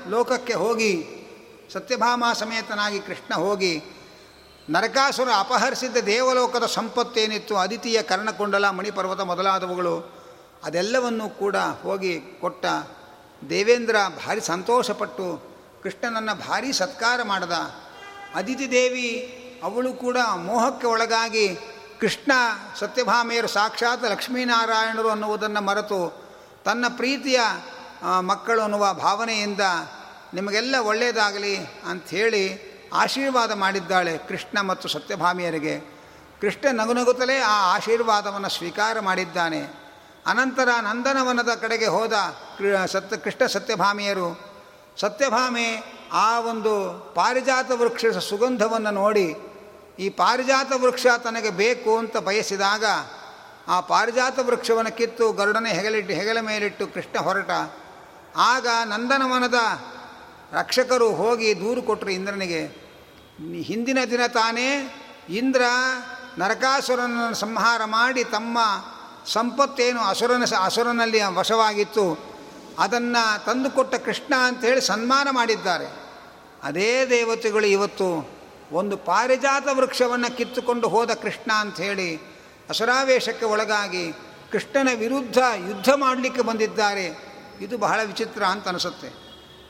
ಲೋಕಕ್ಕೆ ಹೋಗಿ ಸತ್ಯಭಾಮ ಸಮೇತನಾಗಿ ಕೃಷ್ಣ ಹೋಗಿ ನರಕಾಸುರ ಅಪಹರಿಸಿದ್ದ ದೇವಲೋಕದ ಸಂಪತ್ತೇನಿತ್ತು, ಅದಿತೀಯ ಕರ್ಣಕೊಂಡಲ, ಮಣಿಪರ್ವತ ಮೊದಲಾದವುಗಳು, ಅದೆಲ್ಲವನ್ನೂ ಕೂಡ ಹೋಗಿ ಕೊಟ್ಟ ದೇವೇಂದ್ರ ಭಾರಿ ಸಂತೋಷಪಟ್ಟು ಕೃಷ್ಣನನ್ನು ಭಾರಿ ಸತ್ಕಾರ ಮಾಡ್ದ. ಅದಿತಿ ದೇವಿ ಅವಳು ಕೂಡ ಮೋಹಕ್ಕೆ ಒಳಗಾಗಿ ಕೃಷ್ಣ ಸತ್ಯಭಾಮೆಯರು ಸಾಕ್ಷಾತ್ ಲಕ್ಷ್ಮೀನಾರಾಯಣರು ಅನ್ನುವುದನ್ನು ಮರೆತು ತನ್ನ ಪ್ರೀತಿಯ ಮಕ್ಕಳು ಅನ್ನುವ ಭಾವನೆಯಿಂದ ನಿಮಗೆಲ್ಲ ಒಳ್ಳೆಯದಾಗಲಿ ಅಂಥೇಳಿ ಆಶೀರ್ವಾದ ಮಾಡಿದ್ದಾಳೆ ಕೃಷ್ಣ ಮತ್ತು ಸತ್ಯಭಾಮಿಯರಿಗೆ. ಕೃಷ್ಣ ನಗುನಗುತ್ತಲೇ ಆ ಆಶೀರ್ವಾದವನ್ನು ಸ್ವೀಕಾರ ಮಾಡಿದ್ದಾನೆ. ಅನಂತರ ನಂದನವನದ ಕಡೆಗೆ ಹೋದ ಸತ್ಯ ಕೃಷ್ಣ ಸತ್ಯಭಾಮಿಯರು, ಸತ್ಯಭಾಮೆ ಆ ಒಂದು ಪಾರಿಜಾತ ವೃಕ್ಷದ ಸುಗಂಧವನ್ನು ನೋಡಿ, ಈ ಪಾರಿಜಾತ ವೃಕ್ಷ ತನಗೆ ಬೇಕು ಅಂತ ಬಯಸಿದಾಗ, ಆ ಪಾರಿಜಾತ ವೃಕ್ಷವನ್ನು ಕಿತ್ತು ಗರುಡನೆ ಹೆಗಲಿಟ್ಟು, ಹೆಗಲ ಮೇಲಿಟ್ಟು ಕೃಷ್ಣ ಹೊರಟ. ಆಗ ನಂದನವನದ ರಕ್ಷಕರು ಹೋಗಿ ದೂರು ಕೊಟ್ಟರು ಇಂದ್ರನಿಗೆ. ಹಿಂದಿನ ದಿನ ತಾನೇ ಇಂದ್ರ ನರಕಾಸುರನನ್ನು ಸಂಹಾರ ಮಾಡಿ ತಮ್ಮ ಸಂಪತ್ತೇನು ಅಸುರನ, ಅಸುರನಲ್ಲಿ ವಶವಾಗಿತ್ತು. ಅದನ್ನು ತಂದುಕೊಟ್ಟ ಕೃಷ್ಣ ಅಂತೇಳಿ ಸನ್ಮಾನ ಮಾಡಿದ್ದಾರೆ. ಅದೇ ದೇವತೆಗಳು ಇವತ್ತು ಒಂದು ಪಾರಿಜಾತ ವೃಕ್ಷವನ್ನು ಕಿತ್ತುಕೊಂಡು ಹೋದ ಕೃಷ್ಣ ಅಂಥೇಳಿ ಅಸುರಾವೇಶಕ್ಕೆ ಒಳಗಾಗಿ ಕೃಷ್ಣನ ವಿರುದ್ಧ ಯುದ್ಧ ಮಾಡಲಿಕ್ಕೆ ಬಂದಿದ್ದಾರೆ. ಇದು ಬಹಳ ವಿಚಿತ್ರ ಅಂತ ಅನಿಸುತ್ತೆ.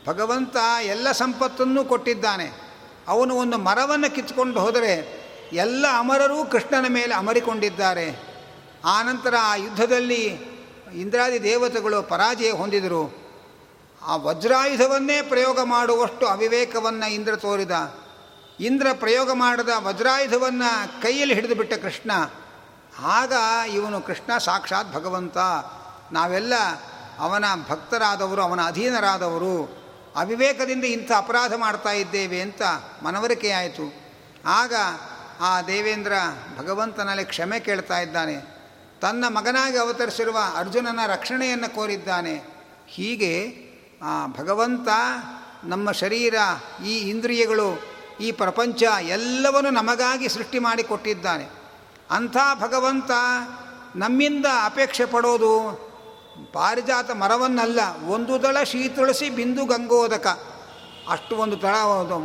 ಭಗವಂತ ಎಲ್ಲ ಸಂಪತ್ತನ್ನು ಕೊಟ್ಟಿದ್ದಾನೆ. ಅವನು ಒಂದು ಮರವನ್ನು ಕಿತ್ತುಕೊಂಡು ಹೋದರೆ ಎಲ್ಲ ಅಮರರೂ ಕೃಷ್ಣನ ಮೇಲೆ ಅಮರಿಕೊಂಡಿದ್ದಾರೆ. ಆನಂತರ ಆ ಯುದ್ಧದಲ್ಲಿ ಇಂದ್ರಾದಿ ದೇವತೆಗಳು ಪರಾಜಯ ಹೊಂದಿದರು. ಆ ವಜ್ರಾಯುಧವನ್ನೇ ಪ್ರಯೋಗ ಮಾಡುವಷ್ಟು ಅವಿವೇಕವನ್ನು ಇಂದ್ರ ತೋರಿದ. ಇಂದ್ರ ಪ್ರಯೋಗ ಮಾಡಿದ ವಜ್ರಾಯುಧವನ್ನು ಕೈಯಲ್ಲಿ ಹಿಡಿದು ಬಿಟ್ಟ ಕೃಷ್ಣ. ಆಗ ಇವನು ಕೃಷ್ಣ ಸಾಕ್ಷಾತ್ ಭಗವಂತ. ನಾವೆಲ್ಲ ಅವನ ಭಕ್ತರಾದವರು, ಅವನ ಅಧೀನರಾದವರು, ಅವಿವೇಕದಿಂದ ಇಂಥ ಅಪರಾಧ ಮಾಡ್ತಾ ಇದ್ದೇವೆ ಅಂತ ಮನವರಿಕೆಯಾಯಿತು ಆಗ ಆ ದೇವೇಂದ್ರ ಭಗವಂತನಲ್ಲಿ ಕ್ಷಮೆ ಕೇಳ್ತಾ ಇದ್ದಾನೆ. ತನ್ನ ಮಗನಾಗಿ ಅವತರಿಸಿರುವ ಅರ್ಜುನನ ರಕ್ಷಣೆಯನ್ನು ಕೋರಿದ್ದಾನೆ. ಹೀಗೆ ಆ ಭಗವಂತ ನಮ್ಮ ಶರೀರ, ಈ ಇಂದ್ರಿಯಗಳು, ಈ ಪ್ರಪಂಚ ಎಲ್ಲವನ್ನು ನಮಗಾಗಿ ಸೃಷ್ಟಿ ಮಾಡಿ ಕೊಟ್ಟಿದ್ದಾನೆ ಅಂಥ ಭಗವಂತ ನಮ್ಮಿಂದ ಅಪೇಕ್ಷೆ ಪಡೋದು ಪಾರಿಜಾತ ಮರವನ್ನಲ್ಲ, ಒಂದು ದಳ ಶೀತುಳಸಿ ಬಿಂದು ಗಂಗೋದಕ. ಅಷ್ಟು ಒಂದು ತಳ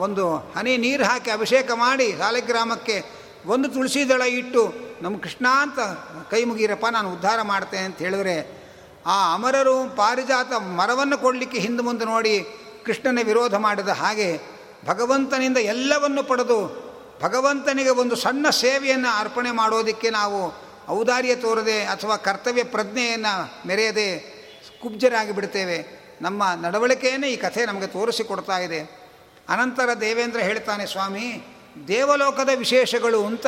ಒಂದು ಹನಿ ನೀರು ಹಾಕಿ ಅಭಿಷೇಕ ಮಾಡಿ ಸಾಲಿಗ್ರಾಮಕ್ಕೆ ಒಂದು ತುಳಸಿ ದಳ ಇಟ್ಟು ನಮ್ಮ ಕೃಷ್ಣ ಅಂತ ಕೈ ಮುಗಿರಪ್ಪ ನಾನು ಉದ್ಧಾರ ಮಾಡ್ತೇನೆ ಅಂತ ಹೇಳಿದ್ರೆ ಆ ಅಮರರು ಪಾರಿಜಾತ ಮರವನ್ನು ಕೊಡಲಿಕ್ಕೆ ಹಿಂದೆ ಮುಂದೆ ನೋಡಿ ಕೃಷ್ಣನ ವಿರೋಧ ಮಾಡಿದ ಹಾಗೆ ಭಗವಂತನಿಂದ ಎಲ್ಲವನ್ನು ಪಡೆದು ಭಗವಂತನಿಗೆ ಒಂದು ಸಣ್ಣ ಸೇವೆಯನ್ನು ಅರ್ಪಣೆ ಮಾಡೋದಕ್ಕೆ ನಾವು ಔದಾರ್ಯ ತೋರದೆ ಅಥವಾ ಕರ್ತವ್ಯ ಪ್ರಜ್ಞೆಯನ್ನು ಮೆರೆಯದೆ ಕುಬ್ಜರಾಗಿ ಬಿಡ್ತೇವೆ. ನಮ್ಮ ನಡವಳಿಕೆಯನ್ನೇ ಈ ಕಥೆ ನಮಗೆ ತೋರಿಸಿಕೊಡ್ತಾ ಇದೆ. ಅನಂತರ ದೇವೇಂದ್ರ ಹೇಳ್ತಾನೆ, ಸ್ವಾಮಿ, ದೇವಲೋಕದ ವಿಶೇಷಗಳು ಅಂತ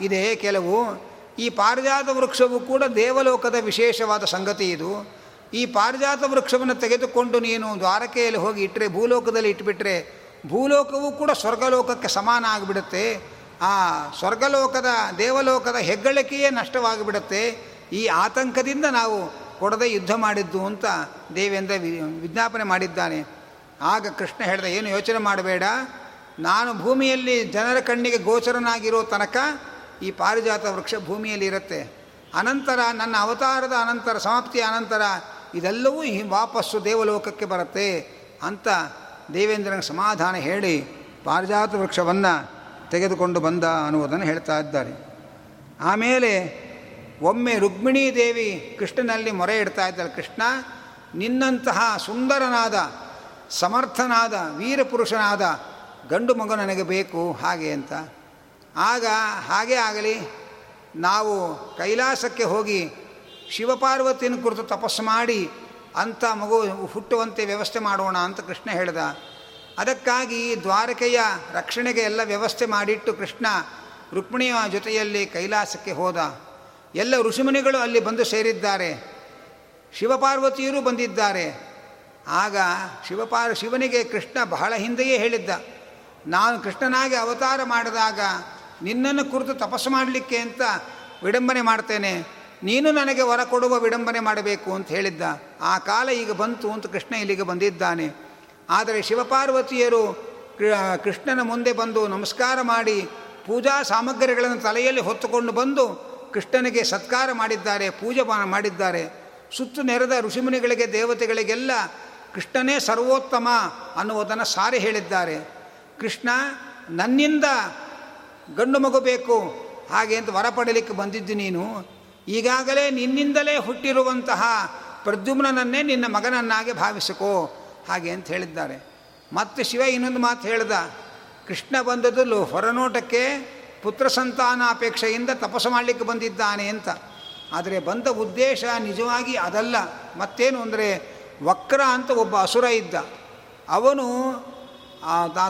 ಇದೆ ಕೆಲವು. ಈ ಪಾರಿಜಾತ ವೃಕ್ಷವು ಕೂಡ ದೇವಲೋಕದ ವಿಶೇಷವಾದ ಸಂಗತಿ ಇದು. ಈ ಪಾರಿಜಾತ ವೃಕ್ಷವನ್ನು ತೆಗೆದುಕೊಂಡು ನೀನು ದ್ವಾರಕೆಯಲ್ಲಿ ಹೋಗಿ ಇಟ್ಟರೆ ಭೂಲೋಕದಲ್ಲಿ ಇಟ್ಬಿಟ್ರೆ, ಭೂಲೋಕವು ಕೂಡ ಸ್ವರ್ಗಲೋಕಕ್ಕೆ ಸಮಾನ ಆಗಿಬಿಡುತ್ತೆ. ಆ ಸ್ವರ್ಗಲೋಕದ, ದೇವಲೋಕದ ಹೆಗ್ಗಳಿಕೆಯೇ ನಷ್ಟವಾಗಿಬಿಡುತ್ತೆ. ಈ ಆತಂಕದಿಂದ ನಾವು ಕೊಡದೆ ಯುದ್ಧ ಮಾಡಿದ್ದು ಅಂತ ದೇವೇಂದ್ರ ವಿಜ್ಞಾಪನೆ ಮಾಡಿದ್ದಾನೆ. ಆಗ ಕೃಷ್ಣ ಹೇಳಿದ, ಏನು ಯೋಚನೆ ಮಾಡಬೇಡ. ನಾನು ಭೂಮಿಯಲ್ಲಿ ಜನರ ಕಣ್ಣಿಗೆ ಗೋಚರನಾಗಿರೋ ತನಕ ಈ ಪಾರಿಜಾತ ವೃಕ್ಷ ಭೂಮಿಯಲ್ಲಿ ಇರುತ್ತೆ. ಅನಂತರ ನನ್ನ ಅವತಾರದ ಅನಂತರ, ಸಮಾಪ್ತಿಯ ಅನಂತರ ಇದೆಲ್ಲವೂ ವಾಪಸ್ಸು ದೇವಲೋಕಕ್ಕೆ ಬರುತ್ತೆ ಅಂತ ದೇವೇಂದ್ರನ ಸಮಾಧಾನ ಹೇಳಿ ಪಾರಿಜಾತ ವೃಕ್ಷವನ್ನು ತೆಗೆದುಕೊಂಡು ಬಂದ ಅನ್ನುವುದನ್ನು ಹೇಳ್ತಾ ಇದ್ದಾರೆ. ಆಮೇಲೆ ಒಮ್ಮೆ ರುಕ್ಮಿಣೀ ದೇವಿ ಕೃಷ್ಣನಲ್ಲಿ ಮೊರೆ ಇಡ್ತಾ ಇದ್ದಾಳೆ. ಕೃಷ್ಣ, ನಿನ್ನಂತಹ ಸುಂದರನಾದ, ಸಮರ್ಥನಾದ, ವೀರಪುರುಷನಾದ ಗಂಡು ಮಗು ನನಗೆ ಬೇಕು, ಹಾಗೆ ಅಂತ ಆಗ ಹಾಗೇ ಆಗಲಿ, ನಾವು ಕೈಲಾಸಕ್ಕೆ ಹೋಗಿ ಶಿವಪಾರ್ವತಿಯನ್ನು ಕುರಿತು ತಪಸ್ಸು ಮಾಡಿ ಅಂಥ ಮಗು ಹುಟ್ಟುವಂತೆ ವ್ಯವಸ್ಥೆ ಮಾಡೋಣ ಅಂತ ಕೃಷ್ಣ ಹೇಳಿದ. ಅದಕ್ಕಾಗಿ ದ್ವಾರಕೆಯ ರಕ್ಷಣೆಗೆ ಎಲ್ಲ ವ್ಯವಸ್ಥೆ ಮಾಡಿಟ್ಟು ಕೃಷ್ಣ ರುಕ್ಮಿಣಿಯ ಜೊತೆಯಲ್ಲಿ ಕೈಲಾಸಕ್ಕೆ ಹೋದ. ಎಲ್ಲ ಋಷಿಮುನಿಗಳು ಅಲ್ಲಿ ಬಂದು ಸೇರಿದ್ದಾರೆ. ಶಿವಪಾರ್ವತಿಯರು ಬಂದಿದ್ದಾರೆ. ಆಗ ಶಿವಪಾರ್, ಶಿವನಿಗೆ ಕೃಷ್ಣ ಬಹಳ ಹಿಂದೆಯೇ ಹೇಳಿದ್ದ. ನಾನು ಕೃಷ್ಣನಾಗಿ ಅವತಾರ ಮಾಡಿದಾಗ ನಿನ್ನನ್ನು ಕುರಿತು ತಪಸ್ಸು ಮಾಡಲಿಕ್ಕೆ ಅಂತ ವಿಡಂಬನೆ ಮಾಡ್ತೇನೆ. ನೀನು ನನಗೆ ವರ ಕೊಡುವ ವಿಡಂಬನೆ ಮಾಡಬೇಕು ಅಂತ ಹೇಳಿದ್ದ. ಆ ಕಾಲ ಈಗ ಬಂತು ಅಂತ ಕೃಷ್ಣ ಇಲ್ಲಿಗೆ ಬಂದಿದ್ದಾನೆ. ಆದರೆ ಶಿವಪಾರ್ವತಿಯರು ಕೃಷ್ಣನ ಮುಂದೆ ಬಂದು ನಮಸ್ಕಾರ ಮಾಡಿ ಪೂಜಾ ಸಾಮಗ್ರಿಗಳನ್ನು ತಲೆಯಲ್ಲಿ ಹೊತ್ತುಕೊಂಡು ಬಂದು ಕೃಷ್ಣನಿಗೆ ಸತ್ಕಾರ ಮಾಡಿದ್ದಾರೆ, ಪೂಜೆ ಮಾಡಿದ್ದಾರೆ. ಸುತ್ತು ನೆರೆದ ಋಷಿಮುನಿಗಳಿಗೆ, ದೇವತೆಗಳಿಗೆಲ್ಲ ಕೃಷ್ಣನೇ ಸರ್ವೋತ್ತಮ ಅನ್ನುವುದನ್ನು ಸಾರಿ ಹೇಳಿದ್ದಾರೆ. ಕೃಷ್ಣ, ನನ್ನಿಂದ ಗಂಡು ಮಗು ಬೇಕು, ಹಾಗೆ ಅಂತ ವರ ಪಡಲಿಕ್ಕೆ ಬಂದಿದ್ದು ನೀನು. ಈಗಾಗಲೇ ನಿನ್ನಿಂದಲೇ ಹುಟ್ಟಿರುವಂತಹ ಪ್ರದ್ಯುಮ್ನನ್ನೇ ನಿನ್ನ ಮಗನನ್ನಾಗಿ ಭಾವಿಸಿಕೋ, ಹಾಗೆ ಅಂತ ಹೇಳಿದ್ದಾರೆ. ಮತ್ತೆ ಶಿವ ಇನ್ನೊಂದು ಮಾತು ಹೇಳ್ದ, ಕೃಷ್ಣ ಬಂದದ್ದು ಹೊರನೋಟಕ್ಕೆ ಪುತ್ರ ಸಂತಾನ ಅಪೇಕ್ಷೆಯಿಂದ ತಪಸ್ಸು ಮಾಡಲಿಕ್ಕೆ ಬಂದಿದ್ದಾನೆ ಅಂತ. ಆದರೆ ಬಂದ ಉದ್ದೇಶ ನಿಜವಾಗಿ ಅದಲ್ಲ. ಮತ್ತೇನು ಅಂದರೆ ವಕ್ರ ಅಂತ ಒಬ್ಬ ಅಸುರ ಇದ್ದ. ಅವನು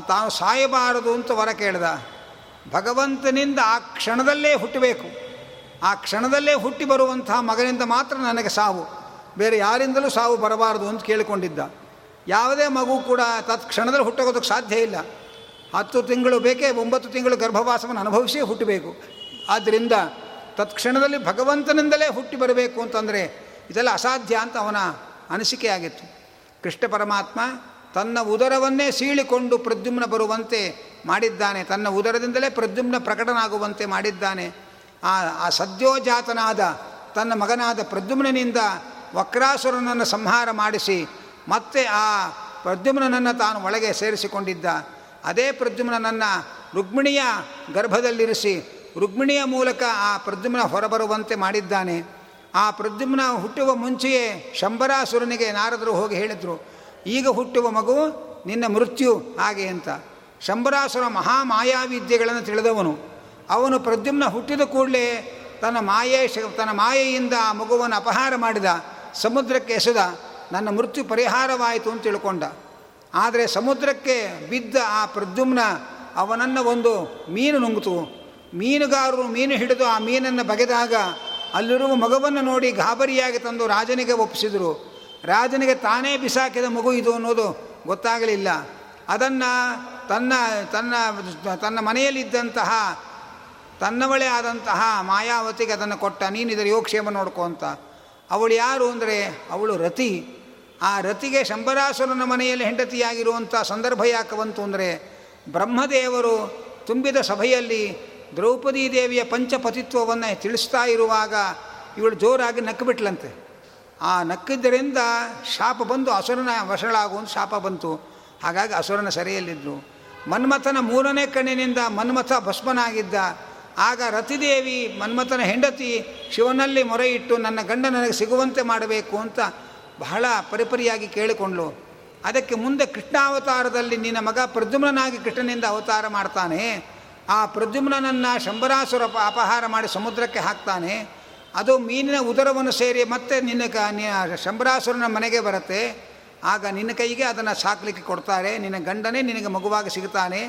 ತಾನು ಸಾಯಬಾರದು ಅಂತ ವರ ಕೇಳ್ದ. ಭಗವಂತನಿಂದ ಆ ಕ್ಷಣದಲ್ಲೇ ಹುಟ್ಟಬೇಕು. ಆ ಕ್ಷಣದಲ್ಲೇ ಹುಟ್ಟಿ ಬರುವಂತಹ ಮಗನಿಂದ ಮಾತ್ರ ನನಗೆ ಸಾವು. ಬೇರೆ ಯಾರಿಂದಲೂ ಸಾವು ಬರಬಾರದು ಅಂತ ಕೇಳಿಕೊಂಡಿದ್ದ. ಯಾವುದೇ ಮಗು ಕೂಡ ತತ್ ಕ್ಷಣದಲ್ಲಿ ಹುಟ್ಟೋಗೋದಕ್ಕೆ ಸಾಧ್ಯ ಇಲ್ಲ. ಹತ್ತು ತಿಂಗಳು ಬೇಕೇ, ಒಂಬತ್ತು ತಿಂಗಳು ಗರ್ಭವಾಸವನ್ನು ಅನುಭವಿಸಿ ಹುಟ್ಟಬೇಕು. ಆದ್ದರಿಂದ ತತ್ಕ್ಷಣದಲ್ಲಿ ಭಗವಂತನಿಂದಲೇ ಹುಟ್ಟಿ ಬರಬೇಕು ಅಂತಂದರೆ ಇದೆಲ್ಲ ಅಸಾಧ್ಯ ಅಂತ ಅವನ ಅನಿಸಿಕೆ ಆಗಿತ್ತು. ಕೃಷ್ಣ ಪರಮಾತ್ಮ ತನ್ನ ಉದರವನ್ನೇ ಸೀಳಿಕೊಂಡು ಪ್ರದ್ಯುಮ್ನ ಬರುವಂತೆ ಮಾಡಿದ್ದಾನೆ. ತನ್ನ ಉದರದಿಂದಲೇ ಪ್ರದ್ಯುಮ್ನ ಪ್ರಕಟನಾಗುವಂತೆ ಮಾಡಿದ್ದಾನೆ. ಆ ಆ ಸದ್ಯೋಜಾತನಾದ ತನ್ನ ಮಗನಾದ ಪ್ರದ್ಯುಮ್ನಿಂದ ವಕ್ರಾಸುರನನ್ನು ಸಂಹಾರ ಮಾಡಿಸಿ ಮತ್ತೆ ಆ ಪ್ರದ್ಯುಮ್ನನ್ನು ತಾನು ಒಳಗೆ ಸೇರಿಸಿಕೊಂಡಿದ್ದ. ಅದೇ ಪ್ರದ್ಯುಮ್ನನ್ನು ರುಕ್ಮಿಣಿಯ ಗರ್ಭದಲ್ಲಿರಿಸಿ ರುಕ್ಮಿಣಿಯ ಮೂಲಕ ಆ ಪ್ರದ್ಯುಮ್ನ ಹೊರಬರುವಂತೆ ಮಾಡಿದ್ದಾನೆ. ಆ ಪ್ರದ್ಯುಮ್ನ ಹುಟ್ಟುವ ಮುಂಚೆಯೇ ಶಂಬರಾಸುರನಿಗೆ ನಾರದರು ಹೋಗಿ ಹೇಳಿದರು. ಈಗ ಹುಟ್ಟುವ ಮಗು ನಿನ್ನ ಮೃತ್ಯು ಹಾಗೆ ಅಂತ. ಶಂಬರಾಸುರ ಮಹಾಮಾಯಾವಿದ್ಯೆಗಳನ್ನು ತಿಳಿದವನು. ಅವನು ಪ್ರದ್ಯುಮ್ನ ಹುಟ್ಟಿದ ಕೂಡಲೇ ತನ್ನ ಮಾಯೆ ತನ್ನ ಮಾಯೆಯಿಂದ ಆ ಮಗುವನ್ನು ಅಪಹಾರ ಮಾಡಿದ, ಸಮುದ್ರಕ್ಕೆ ಎಸೆದ, ನನ್ನ ಮೃತ್ಯು ಪರಿಹಾರವಾಯಿತು ಅಂತ ತಿಳ್ಕೊಂಡ. ಆದರೆ ಸಮುದ್ರಕ್ಕೆ ಬಿದ್ದ ಆ ಪ್ರದ್ಯುಮ್ನ ಅವನನ್ನು ಒಂದು ಮೀನು ನುಂಗಿತು. ಮೀನುಗಾರರು ಮೀನು ಹಿಡಿದು ಆ ಮೀನನ್ನು ಬಗೆದಾಗ ಅಲ್ಲಿರುವ ಮಗುವನ್ನು ನೋಡಿ ಗಾಬರಿಯಾಗಿ ತಂದು ರಾಜನಿಗೆ ಒಪ್ಪಿಸಿದರು. ರಾಜನಿಗೆ ತಾನೇ ಬಿಸಾಕಿದ ಮಗು ಇದು ಅನ್ನೋದು ಗೊತ್ತಾಗಲಿಲ್ಲ. ಅದನ್ನು ತನ್ನ ತನ್ನ ತನ್ನ ಮನೆಯಲ್ಲಿದ್ದಂತಹ, ತನ್ನವಳೇ ಆದಂತಹ ಮಾಯಾವತಿಗೆ ಅದನ್ನು ಕೊಟ್ಟ, ನೀನು ಇದರ ಯೋಗಕ್ಷೇಮ ನೋಡ್ಕೊ ಅಂತ. ಅವಳು ಯಾರು ಅಂದರೆ, ಅವಳು ರತಿ. ಆ ರತಿಗೆ ಶಂಬರಾಸುರನ ಮನೆಯಲ್ಲಿ ಹೆಂಡತಿಯಾಗಿರುವಂಥ ಸಂದರ್ಭ ಯಾಕೆ ಬಂತು ಅಂದರೆ, ಬ್ರಹ್ಮದೇವರು ತುಂಬಿದ ಸಭೆಯಲ್ಲಿ ದ್ರೌಪದಿ ದೇವಿಯ ಪಂಚಪತಿತ್ವವನ್ನು ತಿಳಿಸ್ತಾ ಇರುವಾಗ ಇವಳು ಜೋರಾಗಿ ನಕ್ಕಿಬಿಟ್ಲಂತೆ ಆ ನಕ್ಕಿದ್ದರಿಂದ ಶಾಪ ಬಂದು ಅಸುರನ ವಶಳಾಗುವಂಥ ಶಾಪ ಬಂತು. ಹಾಗಾಗಿ ಅಸುರನ ಸೆರೆಯಲ್ಲಿದ್ದರು ಮನ್ಮಥನ ಮೂರನೇ ಕಣ್ಣಿನಿಂದ ಮನ್ಮಥ ಭಸ್ಮನಾಗಿದ್ದ. ಆಗ ರತಿದೇವಿ, ಮನ್ಮಥನ ಹೆಂಡತಿ ಶಿವನಲ್ಲಿ ಮೊರೆ ಇಟ್ಟು ನನ್ನ ಗಂಡ ನನಗೆ ಸಿಗುವಂತೆ ಮಾಡಬೇಕು ಅಂತ ಬಹಳ ಪರಿಪರಿಯಾಗಿ ಕೇಳಿಕೊಂಡ್ಳು. ಅದಕ್ಕೆ ಮುಂದೆ ಕೃಷ್ಣಾವತಾರದಲ್ಲಿ ನಿನ್ನ ಮಗ ಪ್ರದ್ಯುಮ್ನಾಗಿ ಕೃಷ್ಣನಿಂದ ಅವತಾರ ಮಾಡ್ತಾನೆ. ಆ ಪ್ರದ್ಯುಮ್ನನ್ನು ಶಂಬರಾಸುರ ಅಪಹಾರ ಮಾಡಿ ಸಮುದ್ರಕ್ಕೆ ಹಾಕ್ತಾನೆ. ಅದು ಮೀನಿನ ಉದರವನ್ನು ಸೇರಿ ಮತ್ತೆ ನಿನ್ನ ಕ ಶಂಬರಾಸುರನ ಮನೆಗೆ ಬರುತ್ತೆ. ಆಗ ನಿನ್ನ ಕೈಗೆ ಅದನ್ನು ಸಾಕಲಿಕ್ಕೆ ಕೊಡ್ತಾರೆ. ನಿನ್ನ ಗಂಡನೇ ನಿನಗೆ ಮಗುವಾಗಿ ಸಿಗ್ತಾನೆ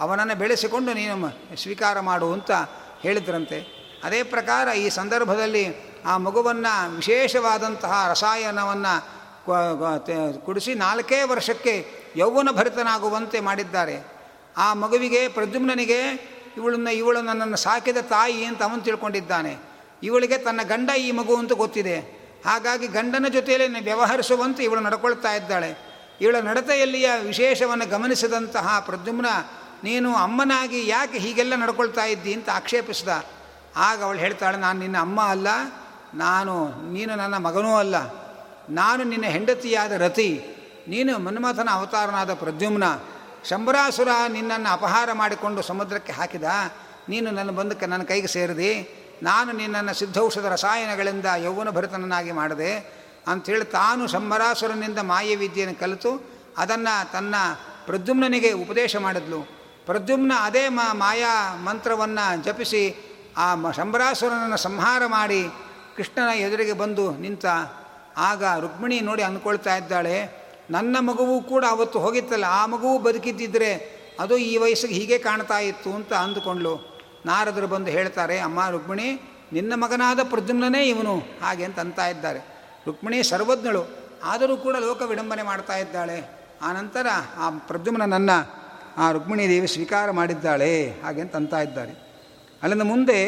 ಅವನನ್ನು ಬೆಳೆಸಿಕೊಂಡು ನೀನು ಸ್ವೀಕಾರ ಮಾಡು ಅಂತ ಹೇಳಿದ್ರಂತೆ. ಅದೇ ಪ್ರಕಾರ ಈ ಸಂದರ್ಭದಲ್ಲಿ ಆ ಮಗುವನ್ನು ವಿಶೇಷವಾದಂತಹ ರಸಾಯನವನ್ನು ಕುಡಿಸಿ ನಾಲ್ಕೇ ವರ್ಷಕ್ಕೆ ಯೌವನ ಭರಿತನಾಗುವಂತೆ ಮಾಡಿದ್ದಾರೆ. ಆ ಮಗುವಿಗೆ ಪ್ರದ್ಯುಮ್ನಿಗೆ ಇವಳನ್ನ, ಇವಳು ನನ್ನನ್ನು ಸಾಕಿದ ತಾಯಿ ಅಂತ ಅವನು ತಿಳ್ಕೊಂಡಿದ್ದಾನೆ. ಇವಳಿಗೆ ತನ್ನ ಗಂಡ ಈ ಮಗು ಅಂತ ಗೊತ್ತಿದೆ. ಹಾಗಾಗಿ ಗಂಡನ ಜೊತೆಯಲ್ಲಿ ವ್ಯವಹರಿಸುವಂತೆ ಇವಳು ನಡ್ಕೊಳ್ತಾ ಇದ್ದಾಳೆ. ಇವಳ ನಡತೆಯಲ್ಲಿಯ ವಿಶೇಷವನ್ನು ಗಮನಿಸಿದಂತಹ ಪ್ರದ್ಯುಮ್ನ, ನೀನು ಅಮ್ಮನಾಗಿ ಯಾಕೆ ಹೀಗೆಲ್ಲ ನಡ್ಕೊಳ್ತಾ ಇದ್ದಿ? ಅಂತ ಆಕ್ಷೇಪಿಸಿದ. ಆಗ ಅವಳು ಹೇಳ್ತಾಳೆ, ನಾನು ನಿನ್ನ ಅಮ್ಮ ಅಲ್ಲ. ನಾನು, ನೀನು ನನ್ನ ಮಗನೂ ಅಲ್ಲ. ನಾನು ನಿನ್ನ ಹೆಂಡತಿಯಾದ ರತಿ. ನೀನು ಮನ್ಮಥನ ಅವತಾರನಾದ ಪ್ರದ್ಯುಮ್ನ. ಶಂಬರಾಸುರ ನಿನ್ನನ್ನು ಅಪಹಾರ ಮಾಡಿಕೊಂಡು ಸಮುದ್ರಕ್ಕೆ ಹಾಕಿದ. ನೀನು ನನ್ನ ಬಂದಕ್ಕೆ ನನ್ನ ಕೈಗೆ ಸೇರಿದೆ. ನಾನು ನಿನ್ನನ್ನು ಸಿದ್ಧೌಷಧ ರಸಾಯನಗಳಿಂದ ಯೌವನ ಭರಿತನನ್ನಾಗಿ ಮಾಡಿದೆ ಅಂಥೇಳಿ ತಾನು ಶಂಬರಾಸುರನಿಂದ ಮಾಯವಿದ್ಯೆಯನ್ನು ಕಲಿತು ಅದನ್ನು ತನ್ನ ಪ್ರದ್ಯುಮ್ನನಿಗೆ ಉಪದೇಶ ಮಾಡಿದ್ಲು. ಪ್ರದ್ಯುಮ್ನ ಅದೇ ಮಾ ಮಾಯಾ ಮಂತ್ರವನ್ನು ಜಪಿಸಿ ಆ ಶಂಬರಾಸುರನನ್ನು ಸಂಹಾರ ಮಾಡಿ ಕೃಷ್ಣನ ಎದುರಿಗೆ ಬಂದು ನಿಂತ ಆಗ ರುಕ್ಮಿಣಿ ನೋಡಿ ಅಂದ್ಕೊಳ್ತಾ ಇದ್ದಾಳೆ, ನನ್ನ ಮಗುವು ಕೂಡ ಅವತ್ತು ಹೋಗಿತ್ತಲ್ಲ, ಆ ಮಗುವು ಬದುಕಿದ್ದಿದ್ರೆ ಅದು ಈ ವಯಸ್ಸಿಗೆ ಹೀಗೆ ಕಾಣ್ತಾ ಇತ್ತು ಅಂತ ಅಂದುಕೊಂಡ್ಲು ನಾರದರು ಬಂದು ಹೇಳ್ತಾರೆ, ಅಮ್ಮ ರುಕ್ಮಿಣಿ, ನಿನ್ನ ಮಗನಾದ ಪ್ರದ್ಯುಮ್ನೇ ಇವನು. ಹಾಗೆ ಅಂತ ಅಂತ ಇದ್ದಾರೆ. ರುಕ್ಮಿಣಿ ಸರ್ವಜ್ಞಳು, ಆದರೂ ಕೂಡ ಲೋಕ ವಿಡಂಬನೆ ಮಾಡ್ತಾ ಇದ್ದಾಳೆ. ಆನಂತರ ಆ ಪ್ರದ್ಯುಮ್ನನ್ನು ಆ ರುಕ್ಮಿಣಿ ದೇವಿ ಸ್ವೀಕಾರ ಮಾಡಿದ್ದಾಳೆ. ಹಾಗೆ ಅಂತ ಅಂತ ಇದ್ದಾರೆ. ಅಲ್ಲಿಂದ ಮುಂದೆ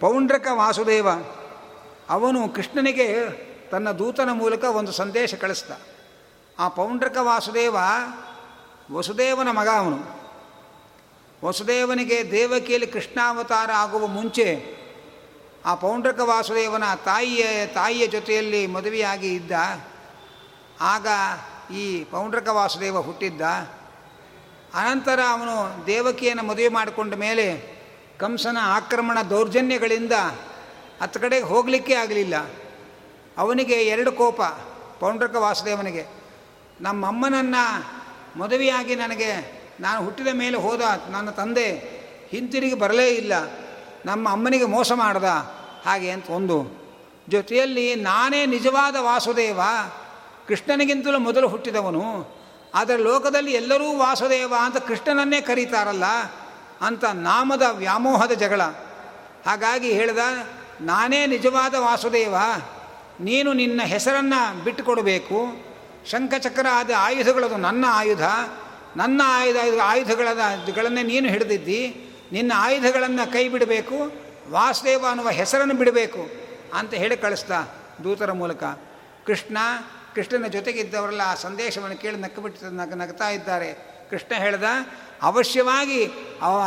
ಪೌಂಡ್ರಕ ವಾಸುದೇವ, ಅವನು ಕೃಷ್ಣನಿಗೆ ತನ್ನ ದೂತನ ಮೂಲಕ ಒಂದು ಸಂದೇಶ ಕಳಿಸ್ದ. ಆ ಪೌಂಡ್ರಕ ವಾಸುದೇವ ವಸುದೇವನ ಮಗ ಅವನು. ವಸುದೇವನಿಗೆ ದೇವಕಿಯಲ್ಲಿ ಕೃಷ್ಣಾವತಾರ ಆಗುವ ಮುಂಚೆ ಆ ಪೌಂಡ್ರಕ ವಾಸುದೇವನ ತಾಯಿಯ ತಾಯಿಯ ಜೊತೆಯಲ್ಲಿ ಮದುವೆಯಾಗಿ ಇದ್ದ, ಆಗ ಈ ಪೌಂಡ್ರಕ ವಾಸುದೇವ ಹುಟ್ಟಿದ್ದ. ಅನಂತರ ಅವನು ದೇವಕಿಯನ್ನು ಮದುವೆ ಮಾಡಿಕೊಂಡ ಮೇಲೆ ಕಂಸನ ಆಕ್ರಮಣ ದೌರ್ಜನ್ಯಗಳಿಂದ ಹತ್ತು ಕಡೆಗೆ ಹೋಗಲಿಕ್ಕೆ ಆಗಲಿಲ್ಲ. ಅವನಿಗೆ ಎರಡು ಕೋಪ ಪೌಂಡ್ರಕ ವಾಸುದೇವನಿಗೆ. ನಮ್ಮಮ್ಮನನ್ನು ಮದುವೆಯಾಗಿ ನನಗೆ ನಾನು ಹುಟ್ಟಿದ ಮೇಲೆ ಹೋದ ನನ್ನ ತಂದೆ ಹಿಂತಿರುಗಿ ಬರಲೇ ಇಲ್ಲ. ನಮ್ಮ ಅಮ್ಮನಿಗೆ ಮೋಸ ಮಾಡ್ದ. ಹಾಗೆ ಅಂತ ಒಂದು. ಜೊತೆಯಲ್ಲಿ ನಾನೇ ನಿಜವಾದ ವಾಸುದೇವ. ಕೃಷ್ಣನಿಗಿಂತಲೂ ಮೊದಲು ಹುಟ್ಟಿದವನು. ಆದರೆ ಲೋಕದಲ್ಲಿ ಎಲ್ಲರೂ ವಾಸುದೇವ ಅಂತ ಕೃಷ್ಣನನ್ನೇ ಕರೀತಾರಲ್ಲ ಅಂತ ನಾಮದ ವ್ಯಾಮೋಹದ ಜಗಳ. ಹಾಗಾಗಿ ಹೇಳಿದ, ನಾನೇ ನಿಜವಾದ ವಾಸುದೇವ. ನೀನು ನಿನ್ನ ಹೆಸರನ್ನು ಬಿಟ್ಟುಕೊಡಬೇಕು. ಶಂಖಚಕ್ರ ಆದ ಆಯುಧಗಳದು ನನ್ನ ಆಯುಧ. ನನ್ನ ಆಯುಧ ಆಯುಧಗಳನ್ನೇ ನೀನು ಹಿಡಿದಿದ್ದಿ. ನಿನ್ನ ಆಯುಧಗಳನ್ನು ಕೈ ಬಿಡಬೇಕು, ವಾಸುದೇವ ಅನ್ನುವ ಹೆಸರನ್ನು ಬಿಡಬೇಕು ಅಂತ ಹೇಳಿ ಕಳಿಸ್ದ ದೂತರ ಮೂಲಕ. ಕೃಷ್ಣ, ಕೃಷ್ಣನ ಜೊತೆಗಿದ್ದವರೆಲ್ಲ ಆ ಸಂದೇಶವನ್ನು ಕೇಳಿ ನಕ್ಕ ಬಿಟ್ಟು ನಗ, ನಗ್ತಾ ಇದ್ದಾರೆ. ಕೃಷ್ಣ ಹೇಳ್ದ, ಅವಶ್ಯವಾಗಿ ಅವ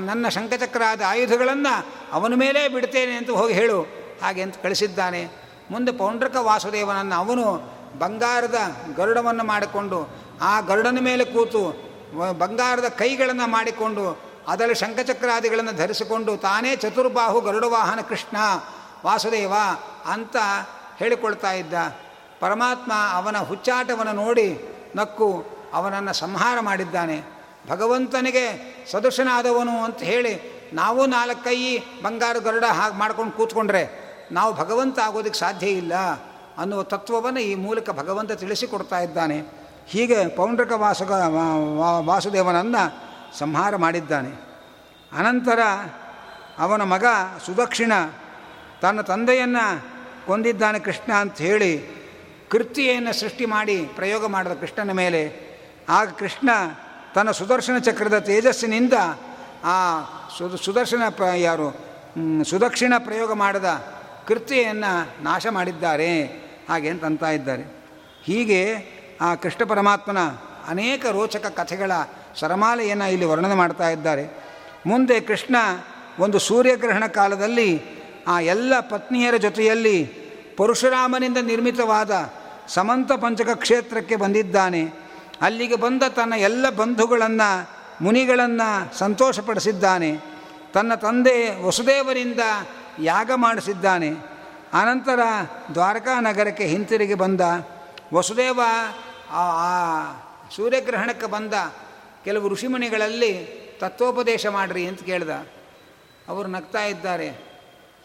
ನನ್ನ ಶಂಖಚಕ್ರಾದ ಆಯುಧಗಳನ್ನು ಅವನ ಮೇಲೇ ಬಿಡ್ತೇನೆ ಅಂತ ಹೋಗಿ ಹೇಳು ಹಾಗೆ ಅಂತ ಕಳಿಸಿದ್ದಾನೆ. ಮುಂದೆ ಪೌಂಡ್ರಕ ವಾಸುದೇವನನ್ನು ಅವನು ಬಂಗಾರದ ಗರುಡವನ್ನು ಮಾಡಿಕೊಂಡು ಆ ಗರುಡನ ಮೇಲೆ ಕೂತು ಬಂಗಾರದ ಕೈಗಳನ್ನು ಮಾಡಿಕೊಂಡು, ಅದರಲ್ಲಿ ಶಂಖಚಕ್ರಾದಿಗಳನ್ನು ಧರಿಸಿಕೊಂಡು, ತಾನೇ ಚತುರ್ಬಾಹು ಗರುಡ ವಾಹನ ಕೃಷ್ಣ, ವಾಸುದೇವ ಅಂತ ಹೇಳಿಕೊಳ್ತಾ ಇದ್ದ. ಪರಮಾತ್ಮ ಅವನ ಹುಚ್ಚಾಟವನ್ನು ನೋಡಿ ನಕ್ಕು ಅವನನ್ನು ಸಂಹಾರ ಮಾಡಿದ್ದಾನೆ. ಭಗವಂತನಿಗೆ ಸದೃಶನಾದವನು ಅಂತ ಹೇಳಿ ನಾವು ನಾಲ್ಕೈ ಬಂಗಾರ ಗರುಡ ಹಾಗೆ ಮಾಡ್ಕೊಂಡು ಕೂತ್ಕೊಂಡ್ರೆ ನಾವು ಭಗವಂತ ಆಗೋದಕ್ಕೆ ಸಾಧ್ಯ ಇಲ್ಲ ಅನ್ನುವ ತತ್ವವನ್ನು ಈ ಮೂಲಕ ಭಗವಂತ ತಿಳಿಸಿಕೊಡ್ತಾ ಇದ್ದಾನೆ. ಹೀಗೆ ಪೌಂಡ್ರಕ ವಾಸುಕ ವಾಸುದೇವನನ್ನು ಸಂಹಾರ ಮಾಡಿದ್ದಾನೆ. ಅನಂತರ ಅವನ ಮಗ ಸುದಕ್ಷಿಣ ತನ್ನ ತಂದೆಯನ್ನು ಕೊಂದಿದ್ದಾನೆ ಕೃಷ್ಣ ಅಂತ ಹೇಳಿ ಕೃತಿಯನ್ನು ಸೃಷ್ಟಿ ಮಾಡಿ ಪ್ರಯೋಗ ಮಾಡಿದ ಕೃಷ್ಣನ ಮೇಲೆ. ಆಗ ಕೃಷ್ಣ ತನ್ನ ಸುದರ್ಶನ ಚಕ್ರದ ತೇಜಸ್ಸಿನಿಂದ ಆ ಸುದ, ಸುದರ್ಶನ ಪ್ರ, ಯಾರು ಸುದಕ್ಷಿಣ ಪ್ರಯೋಗ ಮಾಡಿದ ಕೃತಿಯನ್ನು ನಾಶ ಮಾಡಿದ್ದಾರೆ. ಹಾಗೆ ಅಂತ ಅಂತ ಇದ್ದಾರೆ. ಹೀಗೆ ಆ ಕೃಷ್ಣ ಪರಮಾತ್ಮನ ಅನೇಕ ರೋಚಕ ಕಥೆಗಳ ಸರಮಾಲೆಯನ್ನು ಇಲ್ಲಿ ವರ್ಣನೆ ಮಾಡ್ತಾ ಇದ್ದಾರೆ. ಮುಂದೆ ಕೃಷ್ಣ ಒಂದು ಸೂರ್ಯಗ್ರಹಣ ಕಾಲದಲ್ಲಿ ಆ ಎಲ್ಲ ಪತ್ನಿಯರ ಜೊತೆಯಲ್ಲಿ ಪರಶುರಾಮನಿಂದ ನಿರ್ಮಿತವಾದ ಸಮಂತ ಪಂಚಕ ಕ್ಷೇತ್ರಕ್ಕೆ ಬಂದಿದ್ದಾನೆ. ಅಲ್ಲಿಗೆ ಬಂದ ತನ್ನ ಎಲ್ಲ ಬಂಧುಗಳನ್ನು, ಮುನಿಗಳನ್ನು ಸಂತೋಷಪಡಿಸಿದ್ದಾನೆ. ತನ್ನ ತಂದೆ ವಸುದೇವರಿಂದ ಯಾಗ ಮಾಡಿಸಿದ್ದಾನೆ. ಅನಂತರ ದ್ವಾರಕಾ ನಗರಕ್ಕೆ ಹಿಂತಿರುಗಿ ಬಂದ. ವಸುದೇವ ಆ ಸೂರ್ಯಗ್ರಹಣಕ್ಕೆ ಬಂದ ಕೆಲವು ಋಷಿಮುನಿಗಳಲ್ಲಿ ತತ್ವೋಪದೇಶ ಮಾಡಿರಿ ಅಂತ ಕೇಳ್ದ. ಅವರು ನಗ್ತಾ ಇದ್ದಾರೆ.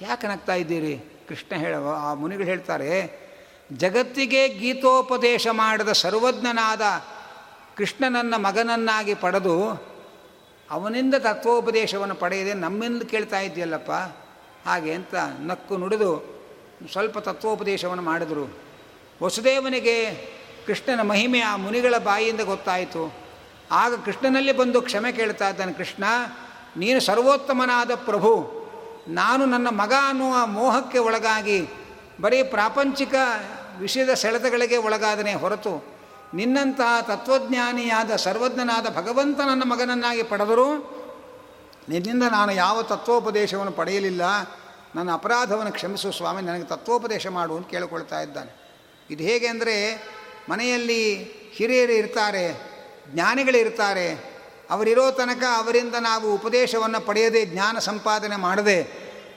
ಯಾಕೆ ನಗ್ತಾ ಇದ್ದೀರಿ? ಕೃಷ್ಣ ಹೇಳ ಆ ಮುನಿಗಳು ಹೇಳ್ತಾರೆ, ಜಗತ್ತಿಗೆ ಗೀತೋಪದೇಶ ಮಾಡಿದ ಸರ್ವಜ್ಞನಾದ ಕೃಷ್ಣನನ್ನ ಮಗನನ್ನಾಗಿ ಪಡೆದು ಅವನಿಂದ ತತ್ವೋಪದೇಶವನ್ನು ಪಡೆಯದೆ ನಮ್ಮಿಂದ ಕೇಳ್ತಾ ಇದೆಯಲ್ಲಪ್ಪ ಹಾಗೆ ಅಂತ ನಕ್ಕು ನುಡಿದು ಸ್ವಲ್ಪ ತತ್ವೋಪದೇಶವನ್ನು ಮಾಡಿದರು. ವಸುದೇವನಿಗೆ ಕೃಷ್ಣನ ಮಹಿಮೆ ಆ ಮುನಿಗಳ ಬಾಯಿಯಿಂದ ಗೊತ್ತಾಯಿತು. ಆಗ ಕೃಷ್ಣನಲ್ಲಿ ಬಂದು ಕ್ಷಮೆ ಕೇಳ್ತಾ ಇದ್ದಾನೆ, ಕೃಷ್ಣ, ನೀನು ಸರ್ವೋತ್ತಮನಾದ ಪ್ರಭು. ನಾನು ನನ್ನ ಮಗ ಅನ್ನುವ ಮೋಹಕ್ಕೆ ಒಳಗಾಗಿ, ಬರೀ ಪ್ರಾಪಂಚಿಕ ವಿಷಯದ ಸೆಳೆತಗಳಿಗೆ ಒಳಗಾದನೆ ಹೊರತು ನಿನ್ನಂತಹ ತತ್ವಜ್ಞಾನಿಯಾದ ಸರ್ವಜ್ಞನಾದ ಭಗವಂತ ನನ್ನ ಮಗನನ್ನಾಗಿ ಪಡೆದರೂ, ನಿನ್ನಿಂದ ನಾನು ಯಾವ ತತ್ವೋಪದೇಶವನ್ನು ಪಡೆಯಲಿಲ್ಲ. ನನ್ನ ಅಪರಾಧವನ್ನು ಕ್ಷಮಿಸು ಸ್ವಾಮಿ, ನನಗೆ ತತ್ವೋಪದೇಶ ಮಾಡು ಅಂತ ಕೇಳಿಕೊಳ್ತಾ ಇದ್ದಾನೆ. ಇದು ಹೇಗೆ ಅಂದರೆ ಮನೆಯಲ್ಲಿ ಹಿರಿಯರು ಇರ್ತಾರೆ ಜ್ಞಾನಿಗಳಿರ್ತಾರೆ ಅವರಿರೋ ತನಕ ಅವರಿಂದ ನಾವು ಉಪದೇಶವನ್ನು ಪಡೆಯದೆ ಜ್ಞಾನ ಸಂಪಾದನೆ ಮಾಡದೆ,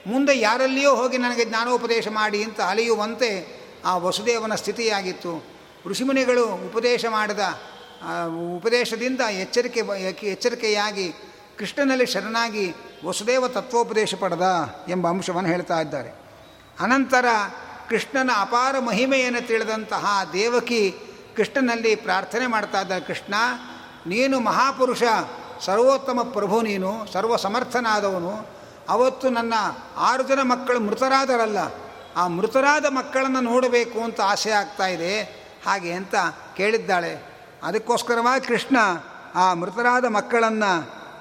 ಮುಂದೆ ಯಾರಲ್ಲಿಯೋ ಹೋಗಿ ನನಗೆ ಜ್ಞಾನೋಪದೇಶ ಮಾಡಿ ಅಂತ ಅಲಿಯುವಂತೆ ಆ ವಸುದೇವನ ಸ್ಥಿತಿಯಾಗಿತ್ತು. ಋಷಿಮುನಿಗಳು ಉಪದೇಶ ಮಾಡಿದ ಉಪದೇಶದಿಂದ ಎಚ್ಚರಿಕೆ, ಎಚ್ಚರಿಕೆಯಾಗಿ ಕೃಷ್ಣನಲ್ಲಿ ಶರಣಾಗಿ ವಸುದೇವ ತತ್ವೋಪದೇಶ ಪಡೆದ ಎಂಬ ಅಂಶವನ್ನು ಹೇಳ್ತಾ ಇದ್ದಾರೆ. ಅನಂತರ ಕೃಷ್ಣನ ಅಪಾರ ಮಹಿಮೆಯನ್ನು ತಿಳಿದಂತಹ ದೇವಕಿ ಕೃಷ್ಣನಲ್ಲಿ ಪ್ರಾರ್ಥನೆ ಮಾಡ್ತಾ ಇದ್ದ ಕೃಷ್ಣ, ನೀನು ಮಹಾಪುರುಷ, ಸರ್ವೋತ್ತಮ ಪ್ರಭು ನೀನು ಸರ್ವ ಸಮರ್ಥನಾದವನು ಅವತ್ತು ನನ್ನ ಆರು ಜನ ಮಕ್ಕಳು ಮೃತರಾದರಲ್ಲ, ಆ ಮೃತರಾದ ಮಕ್ಕಳನ್ನು ನೋಡಬೇಕು ಅಂತ ಆಸೆ ಆಗ್ತಾ ಇದೆ. ಹಾಗೆ ಅಂತ ಕೇಳಿದ್ದಾಳೆ. ಅದಕ್ಕೋಸ್ಕರವಾಗಿ ಕೃಷ್ಣ ಆ ಮೃತರಾದ ಮಕ್ಕಳನ್ನು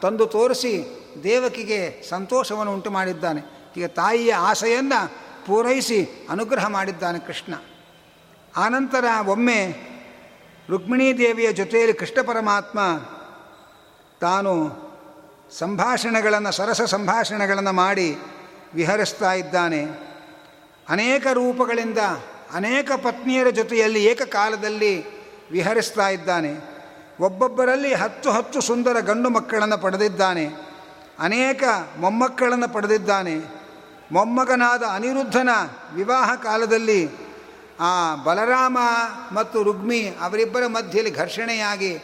ತಂದು ತೋರಿಸಿ ದೇವಕಿಗೆ ಸಂತೋಷವನ್ನು ಉಂಟು ಮಾಡಿದ್ದಾನೆ ಈಗ ತಾಯಿಯ ಆಸೆಯನ್ನು ಪೂರೈಸಿ ಅನುಗ್ರಹ ಮಾಡಿದ್ದಾನೆ ಕೃಷ್ಣ. ಆನಂತರ ಒಮ್ಮೆ ರುಕ್ಮಿಣೀ ದೇವಿಯ ಜೊತೆಯಲ್ಲಿ ಕೃಷ್ಣ ಪರಮಾತ್ಮ ತಾನು ಸಂಭಾಷಣೆಗಳನ್ನು, ಸರಸ ಸಂಭಾಷಣೆಗಳನ್ನು ಮಾಡಿ ವಿಹರಿಸ್ತಾ ಇದ್ದಾನೆ. ಅನೇಕ ರೂಪಗಳಿಂದ ಅನೇಕ ಪತ್ನಿಯರ ಜೊತೆಯಲ್ಲಿ ಏಕಕಾಲದಲ್ಲಿ ವಿಹರಿಸ್ತಾ ಇದ್ದಾನೆ. ಒಬ್ಬೊಬ್ಬರಲ್ಲಿ ಹತ್ತು ಹತ್ತು ಸುಂದರ ಗಂಡು ಮಕ್ಕಳನ್ನು ಪಡೆದಿದ್ದಾನೆ. ಅನೇಕ ಮೊಮ್ಮಕ್ಕಳನ್ನು ಪಡೆದಿದ್ದಾನೆ. ಮೊಮ್ಮಗನಾದ ಅನಿರುದ್ಧನ ವಿವಾಹ ಕಾಲದಲ್ಲಿ ಆ ಬಲರಾಮ ಮತ್ತು ರುಗ್ಮಿ ಅವರಿಬ್ಬರ ಮಧ್ಯೆಯಲ್ಲಿ ಘರ್ಷಣೆಯಾಗಿ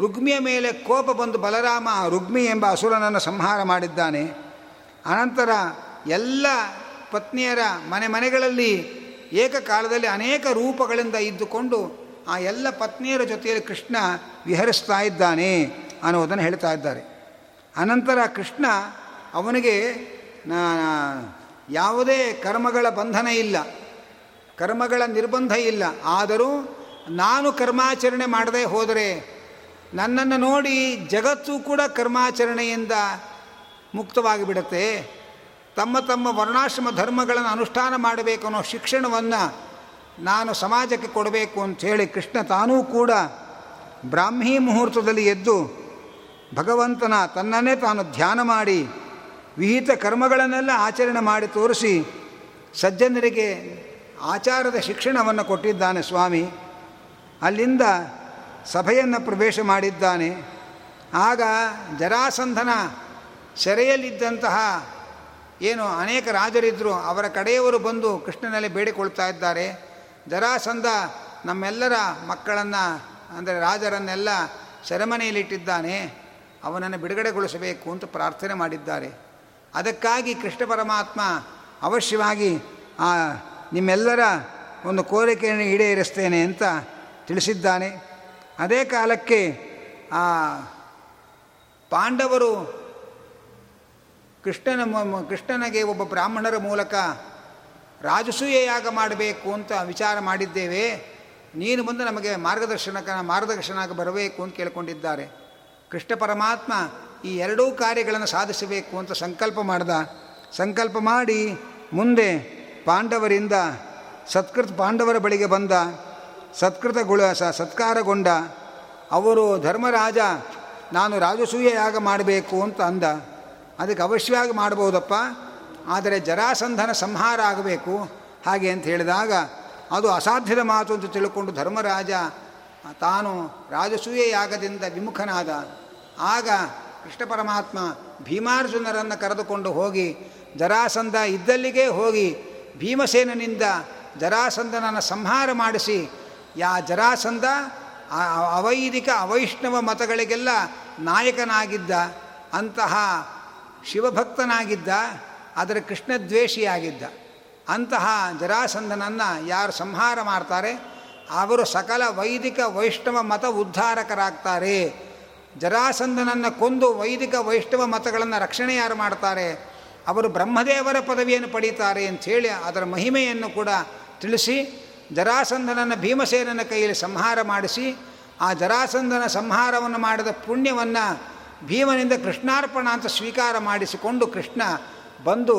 ರುಗ್ಮಿಯ ಮೇಲೆ ಕೋಪ ಬಂದು ಬಲರಾಮ ರುಗ್ಮಿ ಎಂಬ ಅಸುರನನ್ನು ಸಂಹಾರ ಮಾಡಿದ್ದಾನೆ. ಅನಂತರ ಎಲ್ಲ ಪತ್ನಿಯರ ಮನೆ ಮನೆಗಳಲ್ಲಿ ಏಕಕಾಲದಲ್ಲಿ ಅನೇಕ ರೂಪಗಳಿಂದ ಇದ್ದುಕೊಂಡು ಆ ಎಲ್ಲ ಪತ್ನಿಯರ ಜೊತೆಯಲ್ಲಿ ಕೃಷ್ಣ ವಿಹರಿಸ್ತಾ ಇದ್ದಾನೆ ಅನ್ನೋದನ್ನು ಹೇಳ್ತಾ ಇದ್ದಾರೆ. ಅನಂತರ ಕೃಷ್ಣ ಅವನಿಗೆ ಯಾವುದೇ ಕರ್ಮಗಳ ಬಂಧನ ಇಲ್ಲ. ಕರ್ಮಗಳ ನಿರ್ಬಂಧ ಇಲ್ಲ. ಆದರೂ ನಾನು ಕರ್ಮಾಚರಣೆ ಮಾಡದೆ ಹೋದರೆ ನನ್ನನ್ನು ನೋಡಿ ಜಗತ್ತು ಕೂಡ ಕರ್ಮಾಚರಣೆಯಿಂದ ಮುಕ್ತವಾಗಿ ಬಿಡುತ್ತೆ ತಮ್ಮ ತಮ್ಮ ವರ್ಣಾಶ್ರಮ ಧರ್ಮಗಳನ್ನು ಅನುಷ್ಠಾನ ಮಾಡಬೇಕು ಅನ್ನೋ ಶಿಕ್ಷಣವನ್ನು ನಾನು ಸಮಾಜಕ್ಕೆ ಕೊಡಬೇಕು ಅಂಥೇಳಿ ಕೃಷ್ಣ ತಾನೂ ಕೂಡ ಬ್ರಾಹ್ಮೀ ಮುಹೂರ್ತದಲ್ಲಿ ಎದ್ದು ಭಗವಂತನ ತನ್ನನ್ನೇ ತಾನು ಧ್ಯಾನ ಮಾಡಿ ವಿಹಿತ ಕರ್ಮಗಳನ್ನೆಲ್ಲ ಆಚರಣೆ ಮಾಡಿ ತೋರಿಸಿ ಸಜ್ಜನರಿಗೆ ಆಚಾರದ ಶಿಕ್ಷಣವನ್ನು ಕೊಟ್ಟಿದ್ದಾನೆ ಸ್ವಾಮಿ. ಅಲ್ಲಿಂದ ಸಭೆಯನ್ನು ಪ್ರವೇಶ ಮಾಡಿದ್ದಾನೆ. ಆಗ ಜರಾಸಂಧನ ಸೆರೆಯಲ್ಲಿದ್ದಂತಹ ಏನು ಅನೇಕ ರಾಜರಿದ್ದರು ಅವರ ಕಡೆಯವರು ಬಂದು ಕೃಷ್ಣನಲ್ಲಿ ಬೇಡಿಕೊಳ್ತಾ ಇದ್ದಾರೆ. ಜರಾಸಂಧ ನಮ್ಮೆಲ್ಲರ ಮಕ್ಕಳನ್ನು ಅಂದರೆ ರಾಜರನ್ನೆಲ್ಲ ಸೆರೆಮನೆಯಲ್ಲಿಟ್ಟಿದ್ದಾನೆ. ಅವನನ್ನು ಬಿಡುಗಡೆಗೊಳಿಸಬೇಕು ಅಂತ ಪ್ರಾರ್ಥನೆ ಮಾಡಿದ್ದಾರೆ. ಅದಕ್ಕಾಗಿ ಕೃಷ್ಣ ಪರಮಾತ್ಮ ಅವಶ್ಯವಾಗಿ ಆ, ನಿಮ್ಮೆಲ್ಲರ ಒಂದು ಕೋರಿಕೆಯನ್ನು ಈಡೇರಿಸ್ತೇನೆ ಅಂತ ತಿಳಿಸಿದ್ದಾನೆ. ಅದೇ ಕಾಲಕ್ಕೆ ಆ, ಪಾಂಡವರು ಕೃಷ್ಣನ ಕೃಷ್ಣನಿಗೆ ಒಬ್ಬ ಬ್ರಾಹ್ಮಣರ ಮೂಲಕ ರಾಜಸೂಯ ಯಾಗ ಮಾಡಬೇಕು ಅಂತ ವಿಚಾರ ಮಾಡಿದ್ದೇವೆ. ನೀನು ಬಂದು ನಮಗೆ ಮಾರ್ಗದರ್ಶನಕ ಮಾರ್ಗದರ್ಶನ ಬರಬೇಕು ಅಂತ ಕೇಳಿಕೊಂಡಿದ್ದಾರೆ. ಕೃಷ್ಣ ಪರಮಾತ್ಮ ಈ ಎರಡೂ ಕಾರ್ಯಗಳನ್ನು ಸಾಧಿಸಬೇಕು ಅಂತ ಸಂಕಲ್ಪ ಮಾಡ್ದ. ಸಂಕಲ್ಪ ಮಾಡಿ ಮುಂದೆ ಪಾಂಡವರಿಂದ ಸತ್ಕೃತ ಪಾಂಡವರ ಬಳಿಗೆ ಬಂದ. ಸತ್ಕೃತಗೊಳ ಸತ್ಕಾರಗೊಂಡ. ಅವರು ಧರ್ಮರಾಜ, ನಾನು ರಾಜಸೂಯ ಯಾಗ ಮಾಡಬೇಕು ಅಂತ ಅಂದ. ಅದಕ್ಕೆ ಅವಶ್ಯವಾಗಿ ಮಾಡ್ಬೋದಪ್ಪ, ಆದರೆ ಜರಾಸಂಧನ ಸಂಹಾರ ಆಗಬೇಕು. ಹಾಗೆ ಅಂತ ಹೇಳಿದಾಗ ಅದು ಅಸಾಧ್ಯದ ಮಾತು ಅಂತ ತಿಳ್ಕೊಂಡು ಧರ್ಮರಾಜ, ತಾನು ರಾಜಸೂಯ ಯಾಗದಿಂದ ವಿಮುಖನಾದ. ಆಗ ಕೃಷ್ಣ ಪರಮಾತ್ಮ ಭೀಮಾರ್ಜುನರನ್ನು ಕರೆದುಕೊಂಡು ಹೋಗಿ, ಜರಾಸಂಧ ಇದ್ದಲ್ಲಿಗೆ ಹೋಗಿ ಭೀಮಸೇನನಿಂದ ಜರಾಸಂಧನನ್ನು ಸಂಹಾರ ಮಾಡಿಸಿ, ಯಾ ಜರಾಸಂಧ ಅವೈದಿಕ ಅವೈಷ್ಣವ ಮತಗಳಿಗೆಲ್ಲ ನಾಯಕನಾಗಿದ್ದ, ಅಂತಹ ಶಿವಭಕ್ತನಾಗಿದ್ದ ಅದರ ಕೃಷ್ಣದ್ವೇಷಿಯಾಗಿದ್ದ. ಅಂತಹ ಜರಾಸಂಧನನ್ನು ಯಾರು ಸಂಹಾರ ಮಾಡ್ತಾರೆ? ಅವರು ಸಕಲ ವೈದಿಕ ವೈಷ್ಣವ ಮತ ಉದ್ಧಾರಕರಾಗ್ತಾರೆ. ಜರಾಸಂಧನನ್ನು ಕೊಂದು ವೈದಿಕ ವೈಷ್ಣವ ಮತಗಳನ್ನು ರಕ್ಷಣೆ ಯಾರು ಮಾಡ್ತಾರೆ, ಅವರು ಬ್ರಹ್ಮದೇವರ ಪದವಿಯನ್ನು ಪಡೀತಾರೆ ಅಂಥೇಳಿ ಅದರ ಮಹಿಮೆಯನ್ನು ಕೂಡ ತಿಳಿಸಿ, ಜರಾಸಂಧನನ್ನು ಭೀಮಸೇನನ ಕೈಯಲ್ಲಿ ಸಂಹಾರ ಮಾಡಿಸಿ, ಆ ಜರಾಸಂಧನ ಸಂಹಾರವನ್ನು ಮಾಡಿದ ಪುಣ್ಯವನ್ನು ಭೀಮನಿಂದ ಕೃಷ್ಣಾರ್ಪಣ ಅಂತ ಸ್ವೀಕಾರ ಮಾಡಿಸಿಕೊಂಡು ಕೃಷ್ಣ ಬಂದು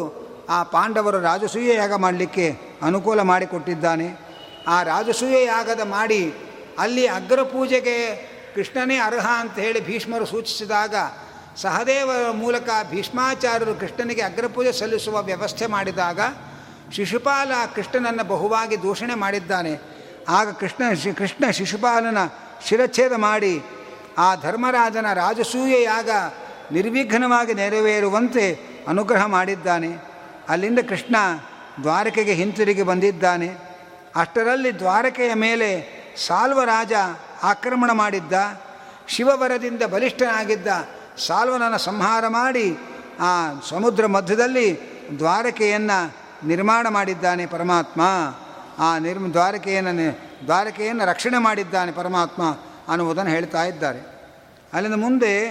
ಆ ಪಾಂಡವರು ರಾಜಸೂಯ ಯಾಗ ಮಾಡಲಿಕ್ಕೆ ಅನುಕೂಲ ಮಾಡಿಕೊಟ್ಟಿದ್ದಾನೆ. ಆ ರಾಜಸೂಯ ಯಾಗದ ಮಾಡಿ ಅಲ್ಲಿ ಅಗ್ರ ಪೂಜೆಗೆ ಕೃಷ್ಣನೇ ಅರ್ಹ ಅಂತ ಹೇಳಿ ಭೀಷ್ಮರು ಸೂಚಿಸಿದಾಗ ಸಹದೇವರ ಮೂಲಕ ಭೀಷ್ಮಾಚಾರ್ಯರು ಕೃಷ್ಣನಿಗೆ ಅಗ್ರಪೂಜೆ ಸಲ್ಲಿಸುವ ವ್ಯವಸ್ಥೆ ಮಾಡಿದಾಗ ಶಿಶುಪಾಲ ಕೃಷ್ಣನನ್ನು ಬಹುವಾಗಿ ದೂಷಣೆ ಮಾಡಿದ್ದಾನೆ. ಆಗ ಕೃಷ್ಣ ಕೃಷ್ಣ ಶಿಶುಪಾಲನ ಶಿರಚ್ಛೇದ ಮಾಡಿ ಆ ಧರ್ಮರಾಜನ ರಾಜಸೂಯೆಯಾಗ ನಿರ್ವಿಘ್ನವಾಗಿ ನೆರವೇರುವಂತೆ ಅನುಗ್ರಹ ಮಾಡಿದ್ದಾನೆ. ಅಲ್ಲಿಂದ ಕೃಷ್ಣ ದ್ವಾರಕೆಗೆ ಹಿಂತಿರುಗಿ ಬಂದಿದ್ದಾನೆ. ಅಷ್ಟರಲ್ಲಿ ದ್ವಾರಕೆಯ ಮೇಲೆ ಸಾಲ್ವರಾಜ ಆಕ್ರಮಣ ಮಾಡಿದ್ದ, ಶಿವವರದಿಂದ ಬಲಿಷ್ಠನಾಗಿದ್ದ ಸಾಲ್ವನನ್ನು ಸಂಹಾರ ಮಾಡಿ ಆ ಸಮುದ್ರ ಮಧ್ಯದಲ್ಲಿ ದ್ವಾರಕೆಯನ್ನು ನಿರ್ಮಾಣ ಮಾಡಿದ್ದಾನೆ ಪರಮಾತ್ಮ. ಆ ನಿರ್ಮ ದ್ವಾರಕೆಯನ್ನು ದ್ವಾರಕೆಯನ್ನು ರಕ್ಷಣೆ ಮಾಡಿದ್ದಾನೆ ಪರಮಾತ್ಮ ಅನ್ನುವುದನ್ನು ಹೇಳ್ತಾ ಇದ್ದಾರೆ. ಅಲ್ಲಿಂದ ಮುಂದೆ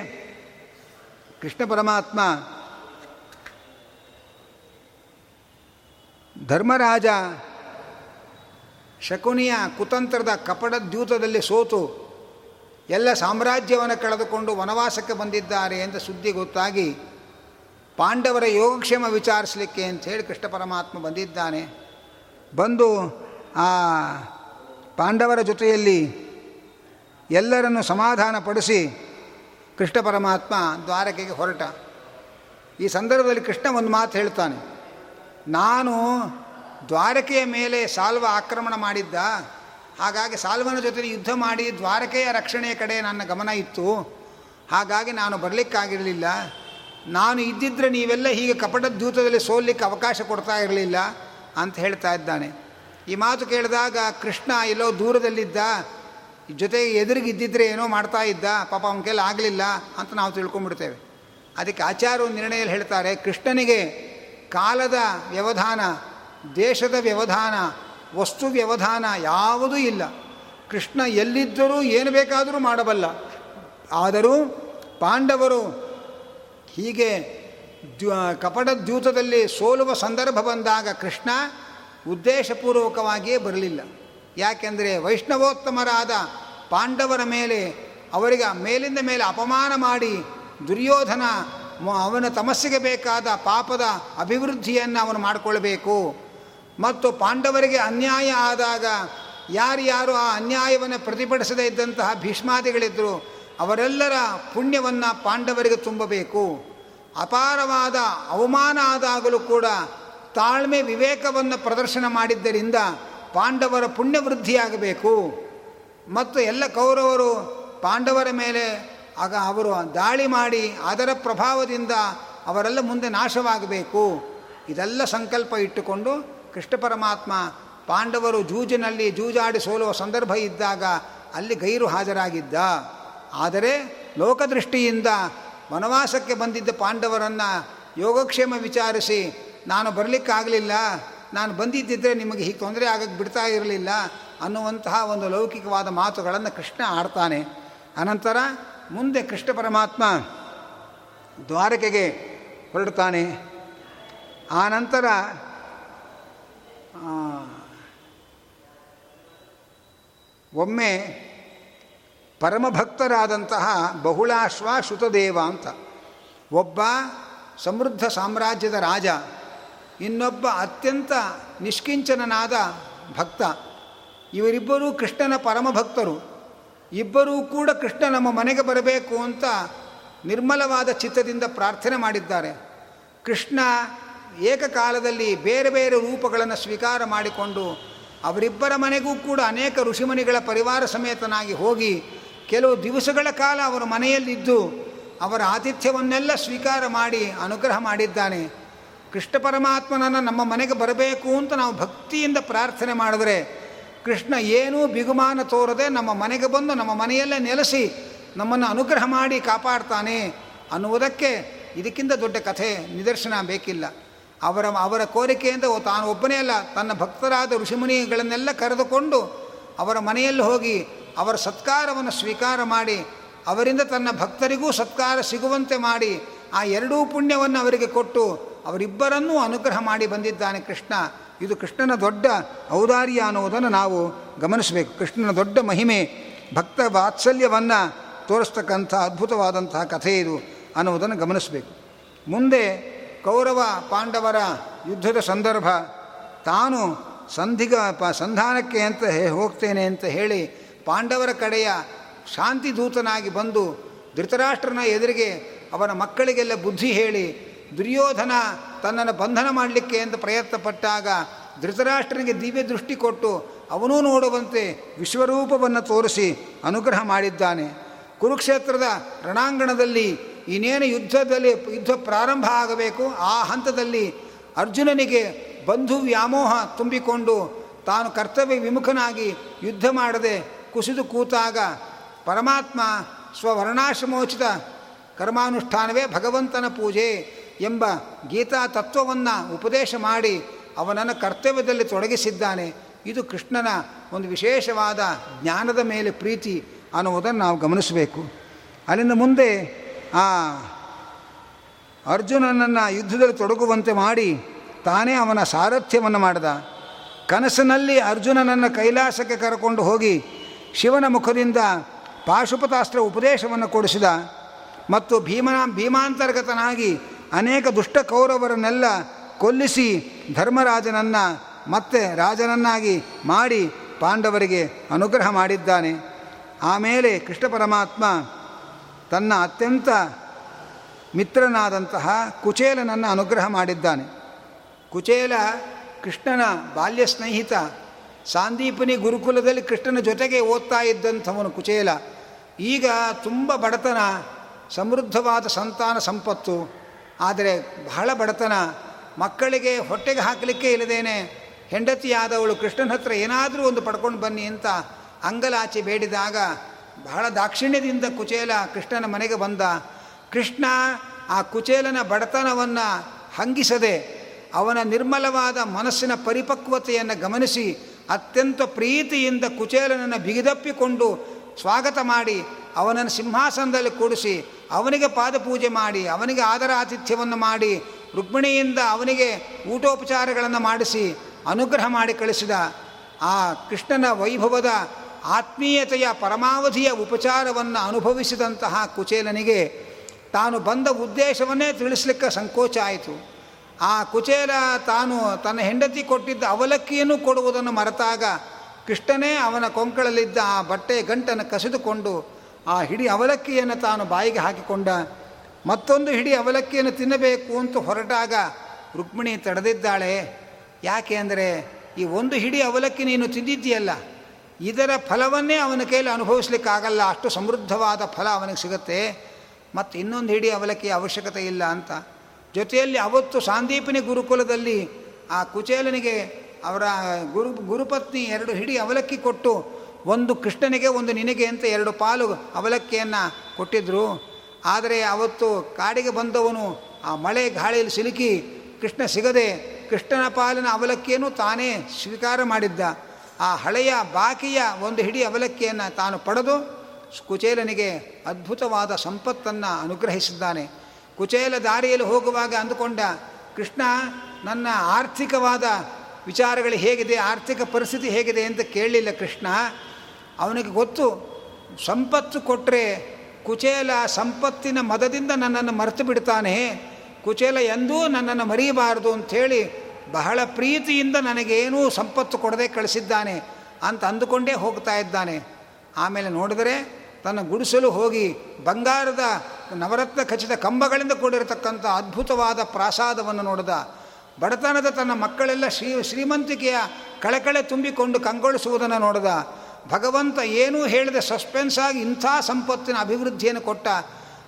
ಕೃಷ್ಣ ಪರಮಾತ್ಮ ಧರ್ಮರಾಜ ಶಕುನಿಯ ಕುತಂತ್ರದ ಕಪಡ ದ್ಯೂತದಲ್ಲಿ ಸೋತು. ಎಲ್ಲ ಸಾಮ್ರಾಜ್ಯವನ್ನು ಕಳೆದುಕೊಂಡು ವನವಾಸಕ್ಕೆ ಬಂದಿದ್ದಾರೆ ಅಂತ ಸುದ್ದಿ ಗೊತ್ತಾಗಿ ಪಾಂಡವರ ಯೋಗಕ್ಷೇಮ ವಿಚಾರಿಸಲಿಕ್ಕೆ ಹೇಳಿ ಕೃಷ್ಣ ಪರಮಾತ್ಮ ಬಂದಿದ್ದಾನೆ. ಬಂದು ಆ ಪಾಂಡವರ ಜೊತೆಯಲ್ಲಿ ಎಲ್ಲರನ್ನು ಸಮಾಧಾನಪಡಿಸಿ ಕೃಷ್ಣ ಪರಮಾತ್ಮ ದ್ವಾರಕೆಗೆ ಹೊರಟ. ಈ ಸಂದರ್ಭದಲ್ಲಿ ಕೃಷ್ಣ ಒಂದು ಮಾತು ಹೇಳ್ತಾನೆ. ನಾನು ದ್ವಾರಕೆಯ ಮೇಲೆ ಸಾಲ್ವ ಆಕ್ರಮಣ ಮಾಡಿದ್ದ. ಹಾಗಾಗಿ ಸಾಲ್ವನ ಜೊತೆ ಯುದ್ಧ ಮಾಡಿ ದ್ವಾರಕೆಯ ರಕ್ಷಣೆಯ ಕಡೆ ನನ್ನ ಗಮನ ಇತ್ತು. ಹಾಗಾಗಿ ನಾನು ಬರಲಿಕ್ಕಾಗಿರಲಿಲ್ಲ. ನಾನು ಇದ್ದಿದ್ದರೆ ನೀವೆಲ್ಲ ಹೀಗೆ ಕಪಟ ದೂತದಲ್ಲಿ ಸೋಲಿಕ್ಕೆ ಅವಕಾಶ ಕೊಡ್ತಾ ಇರಲಿಲ್ಲ ಅಂತ ಹೇಳ್ತಾ ಇದ್ದಾನೆ. ಈ ಮಾತು ಕೇಳಿದಾಗ ಕೃಷ್ಣ ಎಲ್ಲೋ ದೂರದಲ್ಲಿದ್ದ, ಜೊತೆಗೆ ಎದುರಿಗಿದ್ದಿದ್ರೆ ಏನೋ ಮಾಡ್ತಾ ಇದ್ದ. ಪಾಪ ಅವನ ಕೈಲಿ ಆಗಲಿಲ್ಲ ಅಂತ ನಾವು ತಿಳ್ಕೊಂಡ್ಬಿಡ್ತೇವೆ. ಅದಕ್ಕೆ ಆಚಾರ್ಯ ನಿರ್ಣಯಲ್ಲಿ ಹೇಳ್ತಾರೆ, ಕೃಷ್ಣನಿಗೆ ಕಾಲದ ವ್ಯವಧಾನ ದೇಶದ ವ್ಯವಧಾನ, ವಸ್ತು ವ್ಯವಧಾನ ಯಾವುದೂ ಇಲ್ಲ. ಕೃಷ್ಣ ಎಲ್ಲಿದ್ದರೂ ಏನು ಬೇಕಾದರೂ ಮಾಡಬಲ್ಲ. ಆದರೂ ಪಾಂಡವರು ಹೀಗೆ ಕಪಟ ದ್ಯೂತದಲ್ಲಿ ಸೋಲುವ ಸಂದರ್ಭ ಬಂದಾಗ ಕೃಷ್ಣ ಉದ್ದೇಶಪೂರ್ವಕವಾಗಿಯೇ ಬರಲಿಲ್ಲ. ಯಾಕೆಂದರೆ ವೈಷ್ಣವೋತ್ತಮರಾದ ಪಾಂಡವರ ಮೇಲೆ, ಅವರಿಗೆ ಮೇಲಿಂದ ಮೇಲೆ ಅಪಮಾನ ಮಾಡಿ ದುರ್ಯೋಧನ ಅವನ ತಮಸ್ಸಿಗೆ ಬೇಕಾದ ಪಾಪದ ಅಭಿವೃದ್ಧಿಯನ್ನು ಅವನು ಮಾಡಿಕೊಳ್ಬೇಕು ಮತ್ತು ಪಾಂಡವರಿಗೆ ಅನ್ಯಾಯ ಆದಾಗ ಯಾರ್ಯಾರು ಆ ಅನ್ಯಾಯವನ್ನು ಪ್ರತಿಭಟಿಸದೇ ಇದ್ದಂತಹ ಭೀಷ್ಮಾದಿಗಳಿದ್ದರು ಅವರೆಲ್ಲರ ಪುಣ್ಯವನ್ನು ಪಾಂಡವರಿಗೆ ತುಂಬಬೇಕು. ಅಪಾರವಾದ ಅವಮಾನ ಆದಾಗಲೂ ಕೂಡ ತಾಳ್ಮೆ ವಿವೇಕವನ್ನು ಪ್ರದರ್ಶನ ಮಾಡಿದ್ದರಿಂದ ಪಾಂಡವರ ಪುಣ್ಯವೃದ್ಧಿಯಾಗಬೇಕು. ಮತ್ತು ಎಲ್ಲ ಕೌರವರು ಪಾಂಡವರ ಮೇಲೆ ಆಗ ಅವರು ದಾಳಿ ಮಾಡಿ ಅದರ ಪ್ರಭಾವದಿಂದ ಅವರೆಲ್ಲ ಮುಂದೆ ನಾಶವಾಗಬೇಕು. ಇದೆಲ್ಲ ಸಂಕಲ್ಪ ಇಟ್ಟುಕೊಂಡು ಕೃಷ್ಣ ಪರಮಾತ್ಮ ಪಾಂಡವರು ಜೂಜಿನಲ್ಲಿ ಜೂಜಾಡಿ ಸೋಲುವ ಸಂದರ್ಭ ಇದ್ದಾಗ ಅಲ್ಲಿ ಗೈರು ಹಾಜರಾಗಿದ್ದ. ಆದರೆ ಲೋಕದೃಷ್ಟಿಯಿಂದ ವನವಾಸಕ್ಕೆ ಬಂದಿದ್ದ ಪಾಂಡವರನ್ನು ಯೋಗಕ್ಷೇಮ ವಿಚಾರಿಸಿ, ನಾನು ಬರಲಿಕ್ಕಾಗಲಿಲ್ಲ, ನಾನು ಬಂದಿದ್ದಿದ್ದರೆ ನಿಮಗೆ ಹೀಗೆ ತೊಂದರೆ ಆಗಕ್ಕೆ ಬಿಡ್ತಾ ಇರಲಿಲ್ಲ ಅನ್ನುವಂತಹ ಒಂದು ಲೌಕಿಕವಾದ ಮಾತುಗಳನ್ನು ಕೃಷ್ಣ ಆಡ್ತಾನೆ. ಅನಂತರ ಮುಂದೆ ಕೃಷ್ಣ ಪರಮಾತ್ಮ ದ್ವಾರಕೆಗೆ ಹೊರಡ್ತಾನೆ. ಆನಂತರ ನಂತರ ಒಮ್ಮೆ ಪರಮಭಕ್ತರಾದಂತಹ ಬಹುಳಾಶ್ವ ಶ್ರುತದೇವ ಅಂತ. ಒಬ್ಬ ಸಮೃದ್ಧ ಸಾಮ್ರಾಜ್ಯದ ರಾಜ, ಇನ್ನೊಬ್ಬ ಅತ್ಯಂತ ನಿಷ್ಕಿಂಚನನಾದ ಭಕ್ತ. ಇವರಿಬ್ಬರೂ ಕೃಷ್ಣನ ಪರಮಭಕ್ತರು. ಇಬ್ಬರೂ ಕೂಡ ಕೃಷ್ಣ ನಮ್ಮ ಮನೆಗೆ ಬರಬೇಕು ಅಂತ ನಿರ್ಮಲವಾದ ಚಿತ್ತದಿಂದ ಪ್ರಾರ್ಥನೆ ಮಾಡಿದ್ದಾರೆ. ಕೃಷ್ಣ ಏಕಕಾಲದಲ್ಲಿ ಬೇರೆ ಬೇರೆ ರೂಪಗಳನ್ನು ಸ್ವೀಕಾರ ಮಾಡಿಕೊಂಡು ಅವರಿಬ್ಬರ ಮನೆಗೂ ಕೂಡ ಅನೇಕ ಋಷಿಮುನಿಗಳ ಪರಿವಾರ ಸಮೇತನಾಗಿ ಹೋಗಿ ಕೆಲವು ದಿವಸಗಳ ಕಾಲ ಅವರ ಮನೆಯಲ್ಲಿದ್ದು ಅವರ ಆತಿಥ್ಯವನ್ನೆಲ್ಲ ಸ್ವೀಕಾರ ಮಾಡಿ ಅನುಗ್ರಹ ಮಾಡಿದ್ದಾನೆ. ಕೃಷ್ಣ ಪರಮಾತ್ಮನನ್ನು ನಮ್ಮ ಮನೆಗೆ ಬರಬೇಕು ಅಂತ ನಾವು ಭಕ್ತಿಯಿಂದ ಪ್ರಾರ್ಥನೆ ಮಾಡಿದ್ರೆ ಕೃಷ್ಣ ಏನೂ ಬಿಗುಮಾನ ತೋರದೆ ನಮ್ಮ ಮನೆಗೆ ಬಂದು ನಮ್ಮ ಮನೆಯಲ್ಲೇ ನೆಲೆಸಿ ನಮ್ಮನ್ನು ಅನುಗ್ರಹ ಮಾಡಿ ಕಾಪಾಡ್ತಾನೆ ಅನ್ನುವುದಕ್ಕೆ ಇದಕ್ಕಿಂತ ದೊಡ್ಡ ಕಥೆ ನಿದರ್ಶನ ಬೇಕಿಲ್ಲ. ಅವರ ಅವರ ಕೋರಿಕೆಯಿಂದ ತಾನು ಒಬ್ಬನೇ ಅಲ್ಲ. ತನ್ನ ಭಕ್ತರಾದ ಋಷಿಮುನಿಗಳನ್ನೆಲ್ಲ ಕರೆದುಕೊಂಡು ಅವರ ಮನೆಯಲ್ಲಿ ಹೋಗಿ ಅವರ ಸತ್ಕಾರವನ್ನು ಸ್ವೀಕಾರ ಮಾಡಿ ಅವರಿಂದ ತನ್ನ ಭಕ್ತರಿಗೂ ಸತ್ಕಾರ ಸಿಗುವಂತೆ ಮಾಡಿ ಆ ಎರಡೂ ಪುಣ್ಯವನ್ನು ಅವರಿಗೆ ಕೊಟ್ಟು ಅವರಿಬ್ಬರನ್ನೂ ಅನುಗ್ರಹ ಮಾಡಿ ಬಂದಿದ್ದಾನೆ ಕೃಷ್ಣ. ಇದು ಕೃಷ್ಣನ ದೊಡ್ಡ ಔದಾರ್ಯ ಅನ್ನುವುದನ್ನು ನಾವು ಗಮನಿಸಬೇಕು. ಕೃಷ್ಣನ ದೊಡ್ಡ ಮಹಿಮೆ, ಭಕ್ತ ವಾತ್ಸಲ್ಯವನ್ನು ತೋರಿಸ್ತಕ್ಕಂಥ ಅದ್ಭುತವಾದಂತಹ ಕಥೆ ಇದು ಅನ್ನುವುದನ್ನು ಗಮನಿಸಬೇಕು. ಮುಂದೆ ಕೌರವ ಪಾಂಡವರ ಯುದ್ಧದ ಸಂದರ್ಭ, ತಾನು ಸಂಧಿಗ ಪ ಸಂಧಾನಕ್ಕೆ ಅಂತ ಹೋಗ್ತೇನೆ ಅಂತ ಹೇಳಿ ಪಾಂಡವರ ಕಡೆಯ ಶಾಂತಿ ದೂತನಾಗಿ ಬಂದು ಧೃತರಾಷ್ಟ್ರನ ಎದುರಿಗೆ ಅವನ ಮಕ್ಕಳಿಗೆಲ್ಲ ಬುದ್ಧಿ ಹೇಳಿ, ದುರ್ಯೋಧನ ತನ್ನನ್ನು ಬಂಧನ ಮಾಡಲಿಕ್ಕೆ ಅಂತ ಪ್ರಯತ್ನ ಪಟ್ಟಾಗ ಧೃತರಾಷ್ಟ್ರನಿಗೆ ದಿವ್ಯ ದೃಷ್ಟಿ ಕೊಟ್ಟು ಅವನೂ ನೋಡುವಂತೆ ವಿಶ್ವರೂಪವನ್ನು ತೋರಿಸಿ ಅನುಗ್ರಹ ಮಾಡಿದ್ದಾನೆ. ಕುರುಕ್ಷೇತ್ರದ ರಣಾಂಗಣದಲ್ಲಿ ಇನ್ನೇನು ಯುದ್ಧದಲ್ಲಿ ಯುದ್ಧ ಪ್ರಾರಂಭ ಆಗಬೇಕು, ಆ ಹಂತದಲ್ಲಿ ಅರ್ಜುನನಿಗೆ ಬಂಧು ವ್ಯಾಮೋಹ ತುಂಬಿಕೊಂಡು ತಾನು ಕರ್ತವ್ಯ ವಿಮುಖನಾಗಿ ಯುದ್ಧ ಮಾಡದೆ ಕುಸಿದು ಕೂತಾಗ ಪರಮಾತ್ಮ ಸ್ವವರ್ಣಾಶ್ರಮೋಚಿತ ಕರ್ಮಾನುಷ್ಠಾನವೇ ಭಗವಂತನ ಪೂಜೆ ಎಂಬ ಗೀತಾ ತತ್ವವನ್ನು ಉಪದೇಶ ಮಾಡಿ ಅವನನ್ನು ಕರ್ತವ್ಯದಲ್ಲಿ ತೊಡಗಿಸಿದ್ದಾನೆ. ಇದು ಕೃಷ್ಣನ ಒಂದು ವಿಶೇಷವಾದ ಜ್ಞಾನದ ಮೇಲೆ ಪ್ರೀತಿ ಅನ್ನುವುದನ್ನು ನಾವು ಗಮನಿಸಬೇಕು. ಅಲ್ಲಿಂದ ಮುಂದೆ ಆ, ಅರ್ಜುನನನ್ನು ಯುದ್ಧದಲ್ಲಿ ತೊಡಗುವಂತೆ ಮಾಡಿ ತಾನೇ ಅವನ ಸಾರಥ್ಯವನ್ನು ಮಾಡಿದ. ಕನಸಿನಲ್ಲಿ ಅರ್ಜುನನನ್ನು ಕೈಲಾಸಕ್ಕೆ ಕರಕೊಂಡು ಹೋಗಿ ಶಿವನ ಮುಖದಿಂದ ಪಾಶುಪತಾಸ್ತ್ರ ಉಪದೇಶವನ್ನು ಕೊಡಿಸಿದ. ಮತ್ತು ಭೀಮನ, ಭೀಮಾಂತರ್ಗತನಾಗಿ ಅನೇಕ ದುಷ್ಟ ಕೌರವರನ್ನೆಲ್ಲ ಕೊಲ್ಲಿಸಿ ಧರ್ಮರಾಜನನ್ನು ಮತ್ತೆ ರಾಜನನ್ನಾಗಿ ಮಾಡಿ ಪಾಂಡವರಿಗೆ ಅನುಗ್ರಹ ಮಾಡಿದ್ದಾನೆ. ಆಮೇಲೆ ಕೃಷ್ಣ ಪರಮಾತ್ಮ ತನ್ನ ಅತ್ಯಂತ ಮಿತ್ರನಾದಂತಹ ಕುಚೇಲನನ್ನು ಅನುಗ್ರಹ ಮಾಡಿದ್ದಾನೆ. ಕುಚೇಲ ಕೃಷ್ಣನ ಬಾಲ್ಯ ಸ್ನೇಹಿತ, ಸಾಂದೀಪನಿ ಗುರುಕುಲದಲ್ಲಿ ಕೃಷ್ಣನ ಜೊತೆಗೆ ಓದ್ತಾ ಇದ್ದಂಥವನು ಕುಚೇಲ. ಈಗ ತುಂಬ ಬಡತನ, ಸಮೃದ್ಧವಾದ ಸಂತಾನ ಸಂಪತ್ತು, ಆದರೆ ಬಹಳ ಬಡತನ. ಮಕ್ಕಳಿಗೆ ಹೊಟ್ಟೆಗೆ ಹಾಕಲಿಕ್ಕೆ ಇಲ್ಲದೇನೆ ಹೆಂಡತಿಯಾದವಳು ಕೃಷ್ಣನ ಹತ್ರ ಏನಾದರೂ ಒಂದು ಪಡ್ಕೊಂಡು ಬನ್ನಿ ಅಂತ ಅಂಗಲಾಚಿ ಬೇಡಿದಾಗ ಬಹಳ ದಾಕ್ಷಿಣ್ಯದಿಂದ ಕುಚೇಲ ಕೃಷ್ಣನ ಮನೆಗೆ ಬಂದ. ಕೃಷ್ಣ ಆ ಕುಚೇಲನ ಬಡತನವನ್ನು ಹಂಗಿಸದೆ ಅವನ ನಿರ್ಮಲವಾದ ಮನಸ್ಸಿನ ಪರಿಪಕ್ವತೆಯನ್ನು ಗಮನಿಸಿ ಅತ್ಯಂತ ಪ್ರೀತಿಯಿಂದ ಕುಚೇಲನನ್ನು ಬಿಗಿದಪ್ಪಿಕೊಂಡು ಸ್ವಾಗತ ಮಾಡಿ ಅವನನ್ನು ಸಿಂಹಾಸನದಲ್ಲಿ ಕೂಡಿಸಿ ಅವನಿಗೆ ಪಾದಪೂಜೆ ಮಾಡಿ, ಅವನಿಗೆ ಆದರ ಆತಿಥ್ಯವನ್ನು ಮಾಡಿ, ರುಕ್ಮಿಣಿಯಿಂದ ಅವನಿಗೆ ಊಟೋಪಚಾರಗಳನ್ನು ಮಾಡಿಸಿ, ಅನುಗ್ರಹ ಮಾಡಿ ಕಳಿಸಿದ. ಆ ಕೃಷ್ಣನ ವೈಭವದ ಆತ್ಮೀಯತೆಯ ಪರಮಾವಧಿಯ ಉಪಚಾರವನ್ನು ಅನುಭವಿಸಿದಂತಹ ಕುಚೇಲನಿಗೆ ತಾನು ಬಂದ ಉದ್ದೇಶವನ್ನೇ ತಿಳಿಸ್ಲಿಕ್ಕೆ ಸಂಕೋಚ ಆಯಿತು. ಆ ಕುಚೇಲ ತಾನು ತನ್ನ ಹೆಂಡತಿ ಕೊಟ್ಟಿದ್ದ ಅವಲಕ್ಕಿಯನ್ನು ಕೊಡುವುದನ್ನು ಮರೆತಾಗ ಕೃಷ್ಣನೇ ಅವನ ಕೊಂಕಳಲ್ಲಿದ್ದ ಆ ಬಟ್ಟೆ ಗಂಟನ್ನು ಕಸಿದುಕೊಂಡು ಆ ಹಿಡಿ ಅವಲಕ್ಕಿಯನ್ನು ತಾನು ಬಾಯಿಗೆ ಹಾಕಿಕೊಂಡ. ಮತ್ತೊಂದು ಹಿಡಿ ಅವಲಕ್ಕಿಯನ್ನು ತಿನ್ನಬೇಕು ಅಂತ ಹೊರಟಾಗ ರುಕ್ಮಿಣಿ ತಡೆದಿದ್ದಾಳೆ. ಯಾಕೆ ಅಂದರೆ, ಈ ಒಂದು ಹಿಡಿ ಅವಲಕ್ಕಿ ನೀನು ತಿಂದಿದ್ದೀಯಲ್ಲ. ಇದರ ಫಲವನ್ನೇ ಅವನ ಕೈಯಲ್ಲಿ ಅನುಭವಿಸ್ಲಿಕ್ಕಾಗಲ್ಲ. ಅಷ್ಟು ಸಮೃದ್ಧವಾದ ಫಲ ಅವನಿಗೆ ಸಿಗುತ್ತೆ. ಮತ್ತು ಇನ್ನೊಂದು ಹಿಡಿ ಅವಲಕ್ಕಿ ಅವಶ್ಯಕತೆ ಇಲ್ಲ ಅಂತ. ಜೊತೆಯಲ್ಲಿ ಅವತ್ತು ಸಾಂದೀಪಿನಿ ಗುರುಕುಲದಲ್ಲಿ ಆ ಕುಚೇಲನಿಗೆ ಅವರ ಗುರು, ಗುರುಪತ್ನಿ ಎರಡು ಹಿಡಿ ಅವಲಕ್ಕಿ ಕೊಟ್ಟು ಒಂದು ಕೃಷ್ಣನಿಗೆ, ಒಂದು ನಿನಗೆ ಅಂತ ಎರಡು ಪಾಲು ಅವಲಕ್ಕಿಯನ್ನು ಕೊಟ್ಟಿದ್ದರು ಆದರೆ ಅವತ್ತು ಕಾಡಿಗೆ ಬಂದವನು ಆ ಮಳೆ ಗಾಳಿಯಲ್ಲಿ ಸಿಲುಕಿ ಕೃಷ್ಣ ಸಿಗದೆ ಕೃಷ್ಣನ ಪಾಲಿನ ಅವಲಕ್ಕಿಯನ್ನು ತಾನೇ ಸ್ವೀಕಾರ ಮಾಡಿದ್ದ. ಆ ಹಳೆಯ ಬಾಕಿಯ ಒಂದು ಹಿಡಿ ಅವಲಕ್ಕಿಯನ್ನು ತಾನು ಪಡೆದು ಕುಚೇಲನಿಗೆ ಅದ್ಭುತವಾದ ಸಂಪತ್ತನ್ನು ಅನುಗ್ರಹಿಸಿದ್ದಾನೆ. ಕುಚೇಲ ದಾರಿಯಲ್ಲಿ ಹೋಗುವಾಗ ಅಂದುಕೊಂಡ, ಕೃಷ್ಣ, ನನ್ನ ಆರ್ಥಿಕವಾದ ವಿಚಾರಗಳು ಹೇಗಿದೆ? ಆರ್ಥಿಕ ಪರಿಸ್ಥಿತಿ ಹೇಗಿದೆ ಅಂತ ಕೇಳಲಿಲ್ಲ ಕೃಷ್ಣ. ಅವನಿಗೆ ಗೊತ್ತು, ಸಂಪತ್ತು ಕೊಟ್ಟರೆ ಕುಚೇಲ ಸಂಪತ್ತಿನ ಮದದಿಂದ ನನ್ನನ್ನು ಮರೆತು ಬಿಡ್ತಾನೆ ಕುಚೇಲ ಎಂದೂ ನನ್ನನ್ನು ಮರೆಯಬಾರದು ಅಂಥೇಳಿ ಬಹಳ ಪ್ರೀತಿಯಿಂದ ನನಗೇನೂ ಸಂಪತ್ತು ಕೊಡದೆ ಕಳಿಸಿದ್ದಾನೆ ಅಂತ ಅಂದುಕೊಂಡೇ ಹೋಗ್ತಾ ಇದ್ದಾನೆ. ಆಮೇಲೆ ನೋಡಿದರೆ ತನ್ನ ಗುಡಿಸಲು ಹೋಗಿ ಬಂಗಾರದ ನವರತ್ನ ಖಚಿತ ಕಂಬಗಳಿಂದ ಕೂಡಿರತಕ್ಕಂಥ ಅದ್ಭುತವಾದ ಪ್ರಾಸಾದವನ್ನು ನೋಡಿದ. ಬಡತನದ ತನ್ನ ಮಕ್ಕಳೆಲ್ಲ ಶ್ರೀ ಶ್ರೀಮಂತಿಕೆಯ ಕಳೆಕಳೆ ತುಂಬಿಕೊಂಡು ಕಂಗೊಳಿಸುವುದನ್ನು ನೋಡಿದ. ಭಗವಂತ ಏನೂ ಹೇಳಿದೆ ಸಸ್ಪೆನ್ಸ್ ಆಗಿ ಇಂಥ ಸಂಪತ್ತಿನ ಅಭಿವೃದ್ಧಿಯನ್ನು ಕೊಟ್ಟ.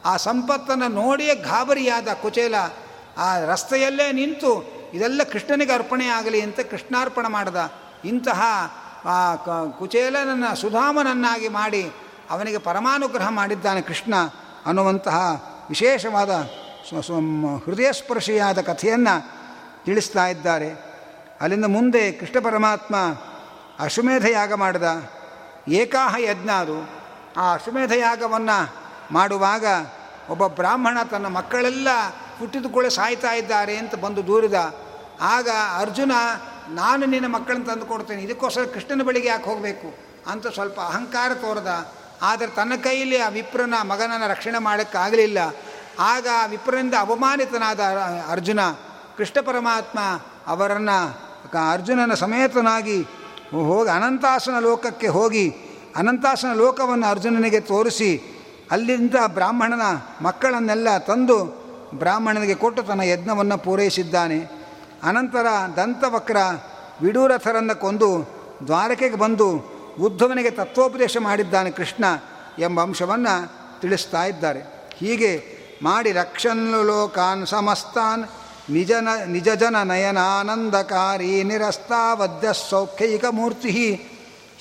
ಆ ಸಂಪತ್ತನ್ನು ನೋಡಿಯೇ ಗಾಬರಿಯಾದ ಕುಚೇಲ ಆ ರಸ್ತೆಯಲ್ಲೇ ನಿಂತು ಇದೆಲ್ಲ ಕೃಷ್ಣನಿಗೆ ಅರ್ಪಣೆ ಆಗಲಿ ಅಂತ ಕೃಷ್ಣಾರ್ಪಣ ಮಾಡಿದ. ಇಂತಹ ಕುಚೇಲನನ್ನು, ಸುಧಾಮನನ್ನಾಗಿ ಮಾಡಿ ಅವನಿಗೆ ಪರಮಾನುಗ್ರಹ ಮಾಡಿದ್ದಾನೆ ಕೃಷ್ಣ ಅನ್ನುವಂತಹ ವಿಶೇಷವಾದ ಹೃದಯಸ್ಪರ್ಶಿಯಾದ ಕಥೆಯನ್ನು ತಿಳಿಸ್ತಾ ಇದ್ದಾರೆ. ಅಲ್ಲಿಂದ ಮುಂದೆ ಕೃಷ್ಣ ಪರಮಾತ್ಮ ಅಶ್ವಮೇಧ ಯಾಗ ಮಾಡಿದ. ಏಕಾಹ ಯಜ್ಞ ಅದು. ಆ ಅಶ್ವಮೇಧ ಯಾಗವನ್ನು ಮಾಡುವಾಗ ಒಬ್ಬ ಬ್ರಾಹ್ಮಣ ತನ್ನ ಮಕ್ಕಳೆಲ್ಲ ಹುಟ್ಟಿದುಕೊಳ್ಳೆ ಸಾಯ್ತಾ ಇದ್ದಾರೆ ಅಂತ ಬಂದು ದೂರಿದ ಆಗ ಅರ್ಜುನ, ನಾನು ನಿನ್ನ ಮಕ್ಕಳನ್ನು ತಂದು ಕೊಡ್ತೇನೆ, ಇದಕ್ಕೋಸ್ಕರ ಕೃಷ್ಣನ ಬಳಿಗೆ ಯಾಕೆ ಹೋಗಬೇಕು ಅಂತ ಸ್ವಲ್ಪ ಅಹಂಕಾರ ತೋರದ. ಆದರೆ ತನ್ನ ಕೈಯಲ್ಲಿ ಆ ವಿಪ್ರನ ಮಗನನ್ನು ರಕ್ಷಣೆ ಮಾಡೋಕ್ಕಾಗಲಿಲ್ಲ. ಆಗ ಆ ವಿಪ್ರನಿಂದ ಅವಮಾನಿತನಾದ ಅರ್ಜುನ, ಕೃಷ್ಣ ಪರಮಾತ್ಮ ಅವರನ್ನು, ಅರ್ಜುನನ ಸಮೇತನಾಗಿ ಹೋಗಿ ಅನಂತಾಸನ ಲೋಕಕ್ಕೆ ಹೋಗಿ ಅನಂತಾಸನ ಲೋಕವನ್ನು ಅರ್ಜುನನಿಗೆ ತೋರಿಸಿ, ಅಲ್ಲಿಂದ ಬ್ರಾಹ್ಮಣನ ಮಕ್ಕಳನ್ನೆಲ್ಲ ತಂದು ಬ್ರಾಹ್ಮಣನಿಗೆ ಕೊಟ್ಟು ತನ್ನ ಯಜ್ಞವನ್ನು ಪೂರೈಸಿದ್ದಾನೆ. ಅನಂತರ ದಂತವಕ್ರ ವಿಡೂರಥರನ್ನು ಕೊಂದು ದ್ವಾರಕೆಗೆ ಬಂದು ಉದ್ಧವನಿಗೆ ತತ್ವೋಪದೇಶ ಮಾಡಿದ್ದಾನೆ ಕೃಷ್ಣ ಎಂಬ ಅಂಶವನ್ನು ತಿಳಿಸ್ತಾ ಇದ್ದಾರೆ. ಹೀಗೆ ಮಾಡಿ ರಕ್ಷನ್ ಲೋಕಾನ್ ಸಮಸ್ತಾನ್ ನಿಜನ ನಿಜ ಜನ ನಯನಾನಂದಕಾರಿ ನಿರಸ್ತಾವದ್ಯ ಸೌಖ್ಯೈಕ ಮೂರ್ತಿ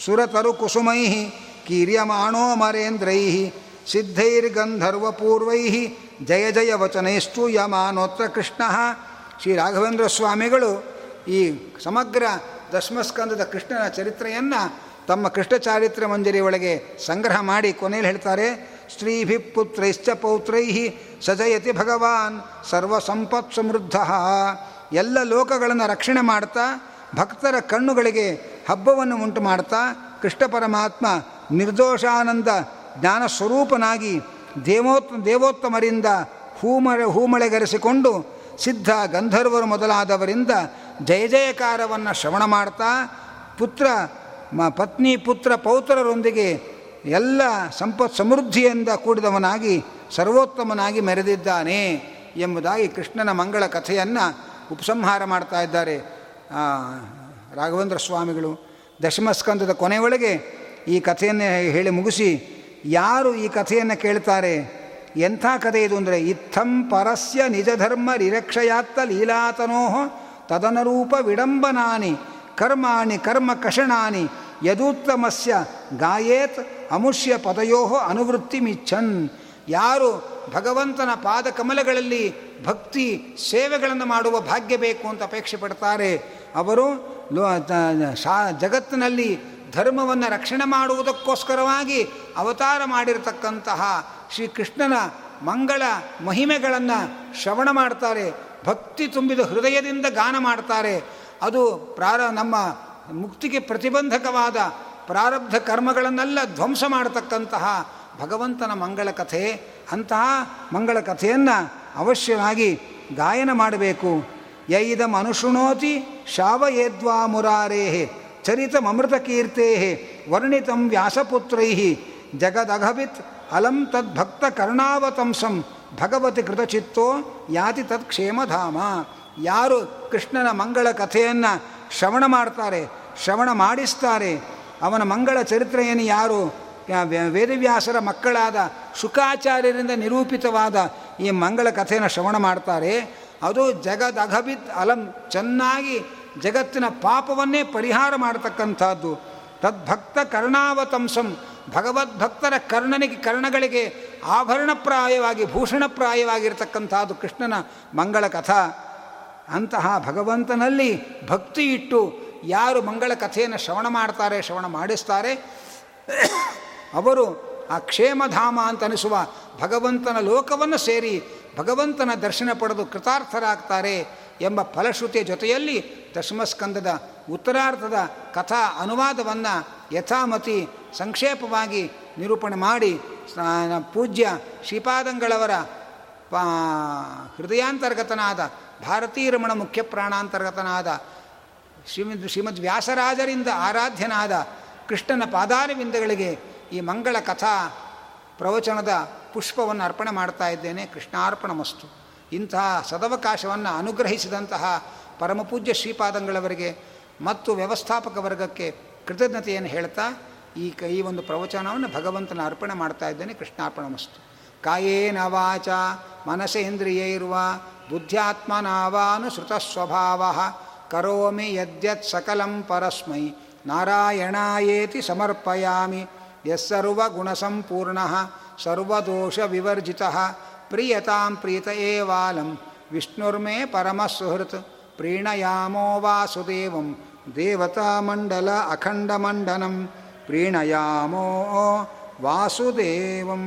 ಸುರತರು ಕುಸುಮೈ ಕೀರ್ಯಮಾಣೋ ಮರೇಂದ್ರೈ ಸಿದ್ಧೈರ್ಗಂಧರ್ವಪೂರ್ವೈ ಜಯ ಜಯ ವಚನೈಸ್ತು ಯಮಾನೋತ್ರ ಕೃಷ್ಣ. ಶ್ರೀ ರಾಘವೇಂದ್ರ ಸ್ವಾಮಿಗಳು ಈ ಸಮಗ್ರ ದಶಮಸ್ಕಂದದ ಕೃಷ್ಣನ ಚರಿತ್ರೆಯನ್ನು ತಮ್ಮ ಕೃಷ್ಣ ಚಾರಿತ್ರ್ಯ ಮಂಜರಿ ಒಳಗೆ ಸಂಗ್ರಹ ಮಾಡಿ ಕೊನೆಯಲ್ಲಿ ಹೇಳ್ತಾರೆ ಸ್ತ್ರೀಭಿ ಪುತ್ರೈಶ್ಚ ಪೌತ್ರೈ ಸಜಯತಿ ಭಗವಾನ್ ಸರ್ವ ಸಂಪತ್ ಸಮೃದ್ಧ ಎಲ್ಲ ಲೋಕಗಳನ್ನು ರಕ್ಷಣೆ ಮಾಡ್ತಾ, ಭಕ್ತರ ಕಣ್ಣುಗಳಿಗೆ ಹಬ್ಬವನ್ನು ಉಂಟು ಮಾಡ್ತಾ, ಕೃಷ್ಣ ಪರಮಾತ್ಮ ನಿರ್ದೋಷಾನಂದ ಜ್ಞಾನ ಸ್ವರೂಪನಾಗಿ ದೇವೋತ್ ದೇವೋತ್ತಮರಿಂದ ಹೂಮಳೆ ಹೂಮಳೆಗರೆಸಿಕೊಂಡು ಸಿದ್ಧ ಗಂಧರ್ವರು ಮೊದಲಾದವರಿಂದ ಜಯ ಜಯಕಾರವನ್ನು ಶ್ರವಣ ಮಾಡ್ತಾ ಪುತ್ರ ಮ ಪತ್ನಿ ಪುತ್ರ ಪೌತ್ರರೊಂದಿಗೆ ಎಲ್ಲ ಸಂಪತ್ ಸಮೃದ್ಧಿಯಿಂದ ಕೂಡಿದವನಾಗಿ ಸರ್ವೋತ್ತಮನಾಗಿ ಮೆರೆದಿದ್ದಾನೆ ಎಂಬುದಾಗಿ ಕೃಷ್ಣನ ಮಂಗಳ ಕಥೆಯನ್ನು ಉಪಸಂಹಾರ ಮಾಡ್ತಾ ಇದ್ದಾರೆ ರಾಘವೇಂದ್ರ ಸ್ವಾಮಿಗಳು. ದಶಮಸ್ಕಂದದ ಕೊನೆಯೊಳಗೆ ಈ ಕಥೆಯನ್ನೇ ಹೇಳಿ ಮುಗಿಸಿ ಯಾರು ಈ ಕಥೆಯನ್ನು ಕೇಳ್ತಾರೆ? ಎಂಥ ಕಥೆ ಇದು ಅಂದರೆ ಇತ್ತಂ ಪರಸ್ಯ ನಿಜಧರ್ಮ ನಿರಕ್ಷಯಾತ್ತ ಲೀಲಾತನೋಹ ತದನರೂಪ ವಿಡಂಬನಾನಿ, ಕರ್ಮಾಣಿ ಕರ್ಮ ಕಷಣಾನಿ, ಯದೂತ್ತಮಸ್ಯ ಗಾಯೇತ್ ಅಮುಷ್ಯ ಪದಯೋ ಅನುವೃತ್ತಿಮಿಚ್ಛನ್. ಯಾರು ಭಗವಂತನ ಪಾದಕಮಲಗಳಲ್ಲಿ ಭಕ್ತಿ ಸೇವೆಗಳನ್ನು ಮಾಡುವ ಭಾಗ್ಯ ಬೇಕು ಅಂತ ಅಪೇಕ್ಷೆ ಪಡ್ತಾರೆ, ಅವರು ಶಾ, ಜಗತ್ತಿನಲ್ಲಿ ಧರ್ಮವನ್ನು ರಕ್ಷಣೆ ಮಾಡುವುದಕ್ಕೋಸ್ಕರವಾಗಿ ಅವತಾರ ಮಾಡಿರತಕ್ಕಂತಹ ಶ್ರೀಕೃಷ್ಣನ ಮಂಗಳ ಮಹಿಮೆಗಳನ್ನು ಶ್ರವಣ ಮಾಡ್ತಾರೆ. ಭಕ್ತಿ ತುಂಬಿದ ಹೃದಯದಿಂದ ಗಾನ ಮಾಡ್ತಾರೆ. ಅದು ಪ್ರಾರ ನಮ್ಮ ಮುಕ್ತಿಗೆ ಪ್ರತಿಬಂಧಕವಾದ ಪ್ರಾರಬ್ಧ ಕರ್ಮಗಳನ್ನೆಲ್ಲ ಧ್ವಂಸ ಮಾಡತಕ್ಕಂತಹ ಭಗವಂತನ ಮಂಗಳ ಕಥೆ. ಅಂತಹ ಮಂಗಳ ಕಥೆಯನ್ನು ಅವಶ್ಯವಾಗಿ ಗಾಯನ ಮಾಡಬೇಕು. ಯೈದ ಮನುಷುಣೋತಿ ಶಾವಯೇದ್ವಾ ಮುರಾರೇ ಚರಿತಮೃತ ಕೀರ್ತೇ ವರ್ಣಿತಂ ವ್ಯಾಸಪುತ್ರೈ ಜಗದಘವಿತ್ ಅಲಂ ತದ್ಭಕ್ತ ಕರ್ಣಾವತಂಸಂ ಭಗವತಿ ಕೃತಚಿತ್ತೋ ಯಾತಿ ತತ್ ಕ್ಷೇಮಧಾಮ. ಯಾರು ಕೃಷ್ಣನ ಮಂಗಳ ಕಥೆಯನ್ನು ಶ್ರವಣ ಮಾಡ್ತಾರೆ, ಶ್ರವಣ ಮಾಡಿಸ್ತಾರೆ, ಅವನ ಮಂಗಳ ಚರಿತ್ರೆಯನ್ನು ಯಾರು ವೇದವ್ಯಾಸರ ಮಕ್ಕಳಾದ ಶುಕಾಚಾರ್ಯರಿಂದ ನಿರೂಪಿತವಾದ ಈ ಮಂಗಳ ಕಥೆಯನ್ನು ಶ್ರವಣ ಮಾಡ್ತಾರೆ. ಅದು ಜಗದಘಬಿತ್ ಅಲಂ ಚೆನ್ನಾಗಿ ಜಗತ್ತಿನ ಪಾಪವನ್ನೇ ಪರಿಹಾರ ಮಾಡತಕ್ಕಂಥದ್ದು. ತದ್ಭಕ್ತ ಕರ್ಣಾವತಂಸಂ. ಭಗವದ್ಭಕ್ತರ ಕರ್ಣನಿಗೆ ಕರ್ಣಗಳಿಗೆ ಆಭರಣಪ್ರಾಯವಾಗಿ, ಭೂಷಣಪ್ರಾಯವಾಗಿರ್ತಕ್ಕಂಥದ್ದು ಕೃಷ್ಣನ ಮಂಗಳ ಕಥಾ ಅಂತಹ ಭಗವಂತನಲ್ಲಿ ಭಕ್ತಿ ಇಟ್ಟು ಯಾರು ಮಂಗಳ ಕಥೆಯನ್ನು ಶ್ರವಣ ಮಾಡ್ತಾರೆ, ಶ್ರವಣ ಮಾಡಿಸ್ತಾರೆ. ಅವರು ಆ ಕ್ಷೇಮಧಾಮ ಅಂತ ಅನಿಸುವ ಭಗವಂತನ ಲೋಕವನ್ನು ಸೇರಿ ಭಗವಂತನ ದರ್ಶನ ಪಡೆದು ಕೃತಾರ್ಥರಾಗ್ತಾರೆ. ಎಂಬ ಫಲಶ್ರುತಿಯ ಜೊತೆಯಲ್ಲಿ ದಶಮಸ್ಕಂದದ ಉತ್ತರಾರ್ಥದ ಕಥಾ ಅನುವಾದವನ್ನು ಯಥಾಮತಿ ಸಂಕ್ಷೇಪವಾಗಿ ನಿರೂಪಣೆ ಮಾಡಿ ಪೂಜ್ಯ ಶ್ರೀಪಾದಂಗಳವರ ಹೃದಯಾಂತರ್ಗತನಾದ ಭಾರತೀರಮಣ ಮುಖ್ಯ ಪ್ರಾಣಾಂತರ್ಗತನಾದ ಶ್ರೀಮದ್ ಶ್ರೀಮದ್ ವ್ಯಾಸರಾಜರಿಂದ ಆರಾಧ್ಯನಾದ ಕೃಷ್ಣನ ಪಾದಾರವಿಂದಗಳಿಗೆ ಈ ಮಂಗಳ ಕಥಾ ಪ್ರವಚನದ ಪುಷ್ಪವನ್ನು ಅರ್ಪಣೆ ಮಾಡ್ತಾ ಇದ್ದೇನೆ. ಕೃಷ್ಣಾರ್ಪಣ ಇಂತಹ ಸದವಕಾಶವನ್ನು ಅನುಗ್ರಹಿಸಿದಂತಹ ಪರಮಪೂಜ್ಯ ಶ್ರೀಪಾದಂಗಳವರಿಗೆ ಮತ್ತು ವ್ಯವಸ್ಥಾಪಕ ವರ್ಗಕ್ಕೆ ಕೃತಜ್ಞತೆಯನ್ನು ಹೇಳ್ತಾ ಈ ಕ ಈ ಒಂದು ಪ್ರವಚನವನ್ನು ಭಗವಂತನ ಅರ್ಪಣೆ ಮಾಡ್ತಾ ಇದ್ದೇನೆ. ಕೃಷ್ಣಾರ್ಪಣ ಮಸ್ತು ಕಾಯೇನ ವಾಚ ಮನಸೇಂದ್ರಿಯೈರ್ವ ಸ್ವಭಾವ ಕರೋಮಿ ಯದ್ಯತ್ ಸಕಲಂ ಪರಸ್ಮೈ, ನಾರಾಯಣಾಯೇತಿ ಸಮರ್ಪಯಾಮಿ ಯಸ್ಸರ್ವಗುಣಸಂಪೂರ್ಣ ಸರ್ವದೋಷವಿವರ್ಜಿತ ಪ್ರಿಯತಾಂ ಪ್ರೀತ ಏವಾಲಂ. ವಿಷ್ಣುರ್ಮೇ ಪರಮಸುಹೃತ್. ಪ್ರೀಣಯಾಮೋ ವಾಸುದೇವಂ. ದೇವತಾಮಂಡಲ ಅಖಂಡಮಂಡನಂ ಪ್ರೀಣಯಾಮೋ ವಾಸುದೇವಂ.